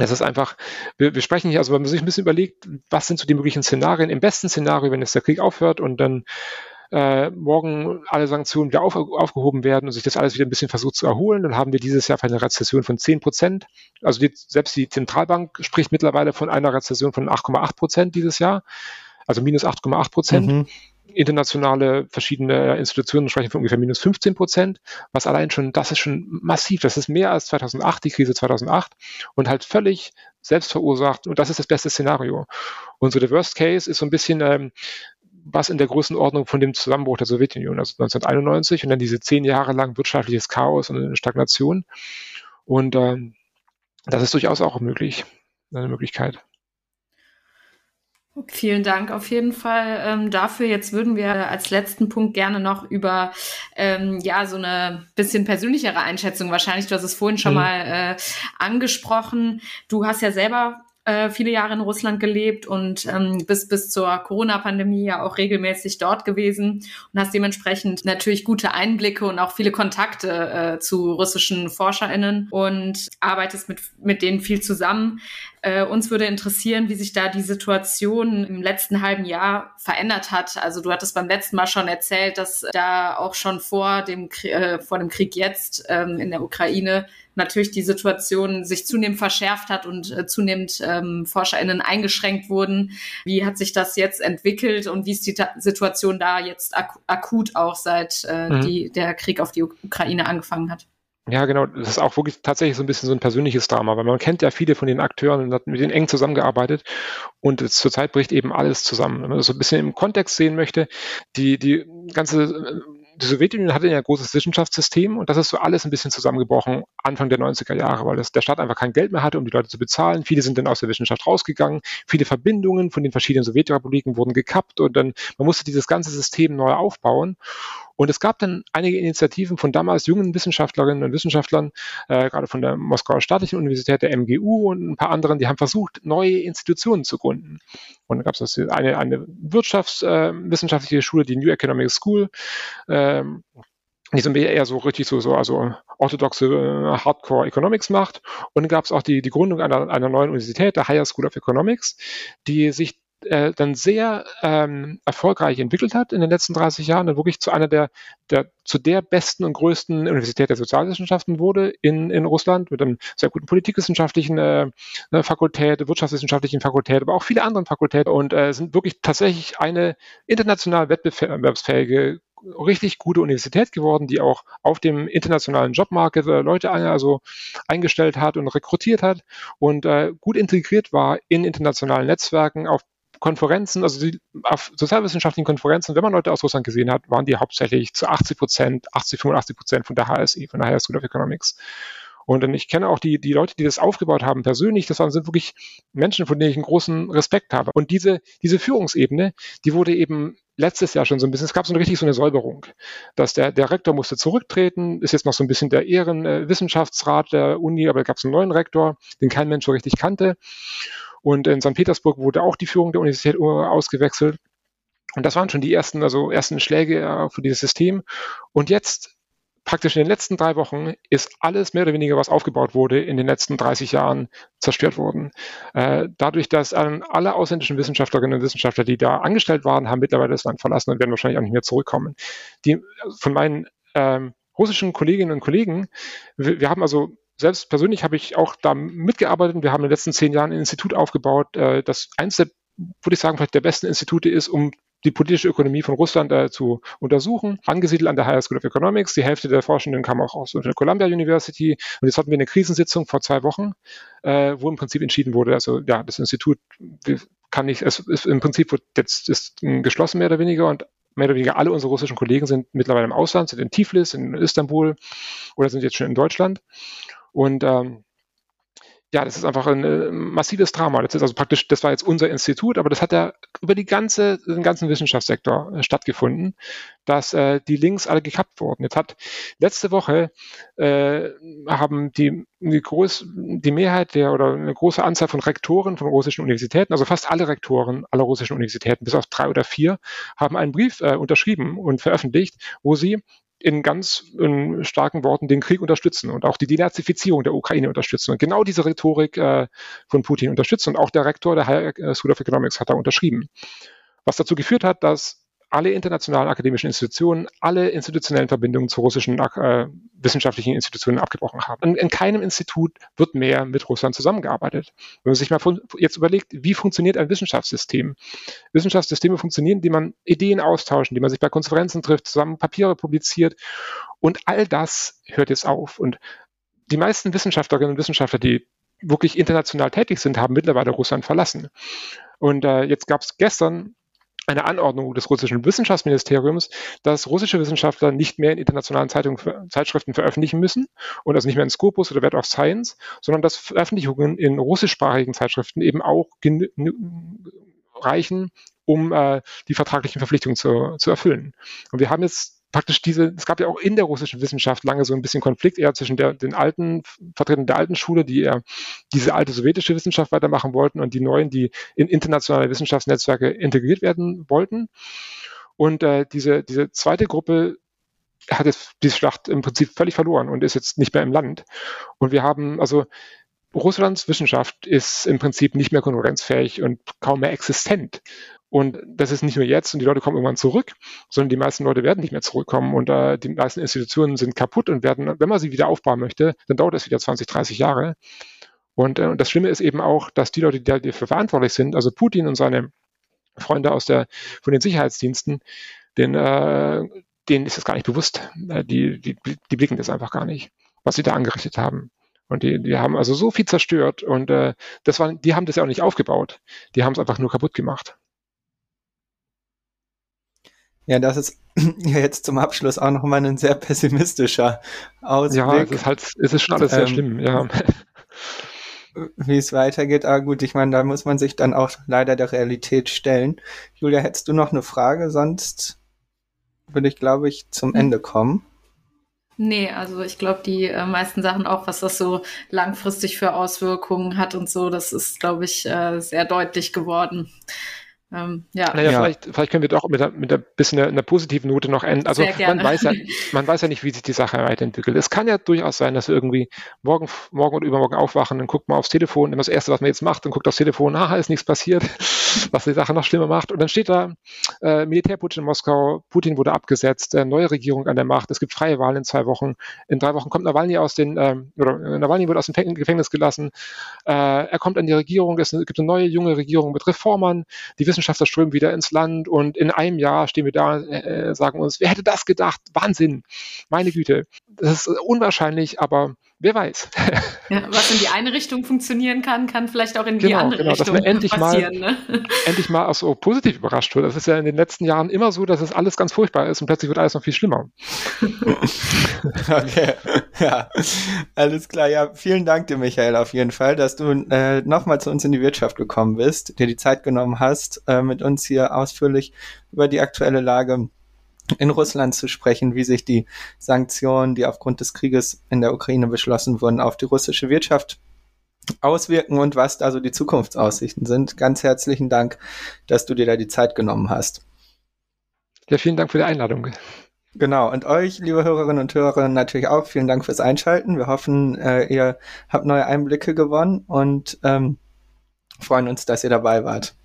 es ist einfach, wir, wir sprechen hier, also wenn man sich ein bisschen überlegt, was sind so die möglichen Szenarien? Im besten Szenario, wenn jetzt der Krieg aufhört und dann äh, morgen alle Sanktionen wieder auf, aufgehoben werden und sich das alles wieder ein bisschen versucht zu erholen, dann haben wir dieses Jahr eine Rezession von 10 Prozent. Also die, selbst die Zentralbank spricht mittlerweile von einer Rezession von 8,8 Prozent dieses Jahr, also minus 8,8 Prozent. Mhm internationale verschiedene Institutionen sprechen von ungefähr minus 15 Prozent, was allein schon, das ist schon massiv. Das ist mehr als 2008, die Krise 2008 und halt völlig selbst verursacht. Und das ist das beste Szenario. Und so der Worst Case ist so ein bisschen, ähm, was in der Größenordnung von dem Zusammenbruch der Sowjetunion, also 1991 und dann diese zehn Jahre lang wirtschaftliches Chaos und eine Stagnation. Und ähm, das ist durchaus auch möglich, eine Möglichkeit. Vielen Dank auf jeden Fall ähm, dafür. Jetzt würden wir als letzten Punkt gerne noch über ähm, ja so eine bisschen persönlichere Einschätzung wahrscheinlich. Du hast es vorhin schon mhm. mal äh, angesprochen. Du hast ja selber äh, viele Jahre in Russland gelebt und ähm, bis, bis zur Corona-Pandemie ja auch regelmäßig dort gewesen und hast dementsprechend natürlich gute Einblicke und auch viele Kontakte äh, zu russischen ForscherInnen und arbeitest mit, mit denen viel zusammen. Äh, uns würde interessieren, wie sich da die Situation im letzten halben Jahr verändert hat. Also du hattest beim letzten Mal schon erzählt, dass da auch schon vor dem, äh, vor dem Krieg jetzt ähm, in der Ukraine natürlich die Situation sich zunehmend verschärft hat und äh, zunehmend ähm, ForscherInnen eingeschränkt wurden. Wie hat sich das jetzt entwickelt und wie ist die Ta Situation da jetzt ak akut auch seit äh, mhm. die, der Krieg auf die Ukraine angefangen hat? Ja, genau. Das ist auch wirklich tatsächlich so ein bisschen so ein persönliches Drama, weil man kennt ja viele von den Akteuren und hat mit denen eng zusammengearbeitet und zurzeit bricht eben alles zusammen. Wenn man das so ein bisschen im Kontext sehen möchte, die, die ganze die Sowjetunion hatte ja ein großes Wissenschaftssystem und das ist so alles ein bisschen zusammengebrochen Anfang der 90er Jahre, weil das, der Staat einfach kein Geld mehr hatte, um die Leute zu bezahlen. Viele sind dann aus der Wissenschaft rausgegangen. Viele Verbindungen von den verschiedenen Sowjetrepubliken wurden gekappt und dann, man musste dieses ganze System neu aufbauen. Und es gab dann einige Initiativen von damals jungen Wissenschaftlerinnen und Wissenschaftlern, äh, gerade von der Moskauer Staatlichen Universität, der MGU und ein paar anderen, die haben versucht, neue Institutionen zu gründen. Und dann gab es eine, eine wirtschaftswissenschaftliche äh, Schule, die New Economic School, ähm, die so eher so richtig so, so also orthodoxe äh, Hardcore Economics macht. Und dann gab es auch die, die Gründung einer, einer neuen Universität, der Higher School of Economics, die sich äh, dann sehr ähm, erfolgreich entwickelt hat in den letzten 30 Jahren und wirklich zu einer der, der zu der besten und größten Universität der Sozialwissenschaften wurde in, in Russland mit einem sehr guten politikwissenschaftlichen äh, ne, Fakultät, wirtschaftswissenschaftlichen Fakultät, aber auch viele anderen Fakultäten und äh, sind wirklich tatsächlich eine international wettbewerbsfähige richtig gute Universität geworden, die auch auf dem internationalen Jobmarket äh, Leute also eingestellt hat und rekrutiert hat und äh, gut integriert war in internationalen Netzwerken auf Konferenzen, also die, auf sozialwissenschaftlichen Konferenzen, wenn man Leute aus Russland gesehen hat, waren die hauptsächlich zu 80 Prozent, 80, 85 Prozent von der HSE, von der Higher School of Economics. Und ich kenne auch die, die Leute, die das aufgebaut haben, persönlich. Das waren, sind wirklich Menschen, von denen ich einen großen Respekt habe. Und diese, diese Führungsebene, die wurde eben letztes Jahr schon so ein bisschen, es gab so eine richtig so eine Säuberung, dass der, der Rektor musste zurücktreten, ist jetzt noch so ein bisschen der Ehrenwissenschaftsrat der Uni, aber da gab es einen neuen Rektor, den kein Mensch so richtig kannte. Und in St. Petersburg wurde auch die Führung der Universität ausgewechselt. Und das waren schon die ersten, also ersten Schläge für dieses System. Und jetzt praktisch in den letzten drei Wochen ist alles mehr oder weniger, was aufgebaut wurde, in den letzten 30 Jahren zerstört worden. Äh, dadurch, dass alle ausländischen Wissenschaftlerinnen und Wissenschaftler, die da angestellt waren, haben mittlerweile das Land verlassen und werden wahrscheinlich auch nicht mehr zurückkommen. Die, von meinen ähm, russischen Kolleginnen und Kollegen, wir, wir haben also selbst persönlich habe ich auch da mitgearbeitet. Wir haben in den letzten zehn Jahren ein Institut aufgebaut, äh, das eins der, würde ich sagen, vielleicht der besten Institute ist, um die politische Ökonomie von Russland äh, zu untersuchen. Angesiedelt an der Higher School of Economics. Die Hälfte der Forschenden kam auch aus der Columbia University. Und jetzt hatten wir eine Krisensitzung vor zwei Wochen, äh, wo im Prinzip entschieden wurde, also ja, das Institut kann nicht, es ist im Prinzip jetzt ist geschlossen mehr oder weniger und mehr oder weniger alle unsere russischen Kollegen sind mittlerweile im Ausland, sind in Tiflis, in Istanbul oder sind jetzt schon in Deutschland. Und ähm, ja, das ist einfach ein äh, massives Drama. Das ist also praktisch, das war jetzt unser Institut, aber das hat ja über die ganze, den ganzen Wissenschaftssektor äh, stattgefunden, dass äh, die Links alle gekappt wurden. Jetzt hat letzte Woche äh, haben die, die, groß, die Mehrheit der oder eine große Anzahl von Rektoren von russischen Universitäten, also fast alle Rektoren aller russischen Universitäten, bis auf drei oder vier, haben einen Brief unterschrieben und veröffentlicht, wo sie in ganz in starken Worten den Krieg unterstützen und auch die Denazifizierung der Ukraine unterstützen und genau diese Rhetorik äh, von Putin unterstützen. Und auch der Rektor der High School of Economics hat da unterschrieben. Was dazu geführt hat, dass alle internationalen akademischen Institutionen alle institutionellen Verbindungen zu russischen äh, wissenschaftlichen Institutionen abgebrochen haben. In, in, keinem Institut wird mehr mit Russland zusammengearbeitet. Wenn man sich mal jetzt überlegt, wie funktioniert ein Wissenschaftssystem? Wissenschaftssysteme funktionieren, die man Ideen austauschen, die man sich bei Konferenzen trifft, zusammen Papiere publiziert und all das hört jetzt auf. Und die meisten Wissenschaftlerinnen und Wissenschaftler, die wirklich international tätig sind, haben mittlerweile Russland verlassen. Und äh, jetzt gab es gestern eine Anordnung des russischen Wissenschaftsministeriums, dass russische Wissenschaftler nicht mehr in internationalen Zeitungen, Zeitschriften veröffentlichen müssen und also nicht mehr in Scopus oder Web of Science, sondern dass Veröffentlichungen in russischsprachigen Zeitschriften eben auch reichen, um äh, die vertraglichen Verpflichtungen zu, zu erfüllen. Und wir haben jetzt praktisch diese, es gab ja auch in der russischen Wissenschaft lange so ein bisschen Konflikt eher zwischen der, den alten Vertretern der alten Schule, die eher diese alte sowjetische Wissenschaft weitermachen wollten und die neuen, die in internationale Wissenschaftsnetzwerke integriert werden wollten. Und äh, diese, diese zweite Gruppe hat jetzt diese Schlacht im Prinzip völlig verloren und ist jetzt nicht mehr im Land. Und wir haben, also Russlands Wissenschaft ist im Prinzip nicht mehr konkurrenzfähig und kaum mehr existent. Und das ist nicht nur jetzt und die Leute kommen irgendwann zurück, sondern die meisten Leute werden nicht mehr zurückkommen und äh, die meisten Institutionen sind kaputt und werden, wenn man sie wieder aufbauen möchte, dann dauert es wieder 20, 30 Jahre. Und, äh, und das Schlimme ist eben auch, dass die Leute, die dafür verantwortlich sind, also Putin und seine Freunde aus der, von den Sicherheitsdiensten, den, äh, denen ist das gar nicht bewusst. Äh, die, die, die blicken das einfach gar nicht, was sie da angerichtet haben. Und die, die haben also so viel zerstört und äh, das war, die haben das ja auch nicht aufgebaut. Die haben es einfach nur kaputt gemacht. Ja, das ist jetzt zum Abschluss auch nochmal ein sehr pessimistischer Ausblick. Ja, es ist halt, es ist schon alles sehr ähm, schlimm, ja. Wie es weitergeht, aber gut, ich meine, da muss man sich dann auch leider der Realität stellen. Julia, hättest du noch eine Frage? Sonst würde ich, glaube ich, zum Ende kommen. Nee, also ich glaube, die äh, meisten Sachen auch, was das so langfristig für Auswirkungen hat und so, das ist, glaube ich, äh, sehr deutlich geworden. Ähm, ja. Naja, ja. Vielleicht, vielleicht können wir doch mit, mit ein bisschen einer, einer positiven Note noch enden. Also man weiß, ja, man weiß ja nicht, wie sich die Sache weiterentwickelt. Es kann ja durchaus sein, dass wir irgendwie morgen, morgen oder übermorgen aufwachen, dann guckt man aufs Telefon, immer das Erste, was man jetzt macht, dann guckt aufs Telefon, haha, ist nichts passiert, was die Sache noch schlimmer macht. Und dann steht da äh, Militärputsch in Moskau, Putin wurde abgesetzt, äh, neue Regierung an der Macht, es gibt freie Wahlen in zwei Wochen. In drei Wochen kommt Nawalny aus den, äh, oder Nawalny wird aus dem Gefängnis gelassen. Äh, er kommt an die Regierung, es gibt eine neue junge Regierung mit Reformern, die wissen Wissenschaftler strömen wieder ins Land und in einem Jahr stehen wir da, äh, sagen uns, wer hätte das gedacht? Wahnsinn! Meine Güte. Das ist unwahrscheinlich, aber wer weiß. Ja, was in die eine Richtung funktionieren kann, kann vielleicht auch in die genau, andere genau, Richtung dass man endlich passieren. Mal, ne? Endlich mal auch so positiv überrascht wird. Das ist ja in den letzten Jahren immer so, dass es alles ganz furchtbar ist und plötzlich wird alles noch viel schlimmer. okay, ja, alles klar. Ja, vielen Dank dir, Michael, auf jeden Fall, dass du äh, nochmal zu uns in die Wirtschaft gekommen bist, dir die Zeit genommen hast, äh, mit uns hier ausführlich über die aktuelle Lage in Russland zu sprechen, wie sich die Sanktionen, die aufgrund des Krieges in der Ukraine beschlossen wurden, auf die russische Wirtschaft auswirken und was da so die Zukunftsaussichten sind. Ganz herzlichen Dank, dass du dir da die Zeit genommen hast. Ja, vielen Dank für die Einladung. Genau, und euch, liebe Hörerinnen und Hörer, natürlich auch vielen Dank fürs Einschalten. Wir hoffen, äh, ihr habt neue Einblicke gewonnen und ähm, freuen uns, dass ihr dabei wart.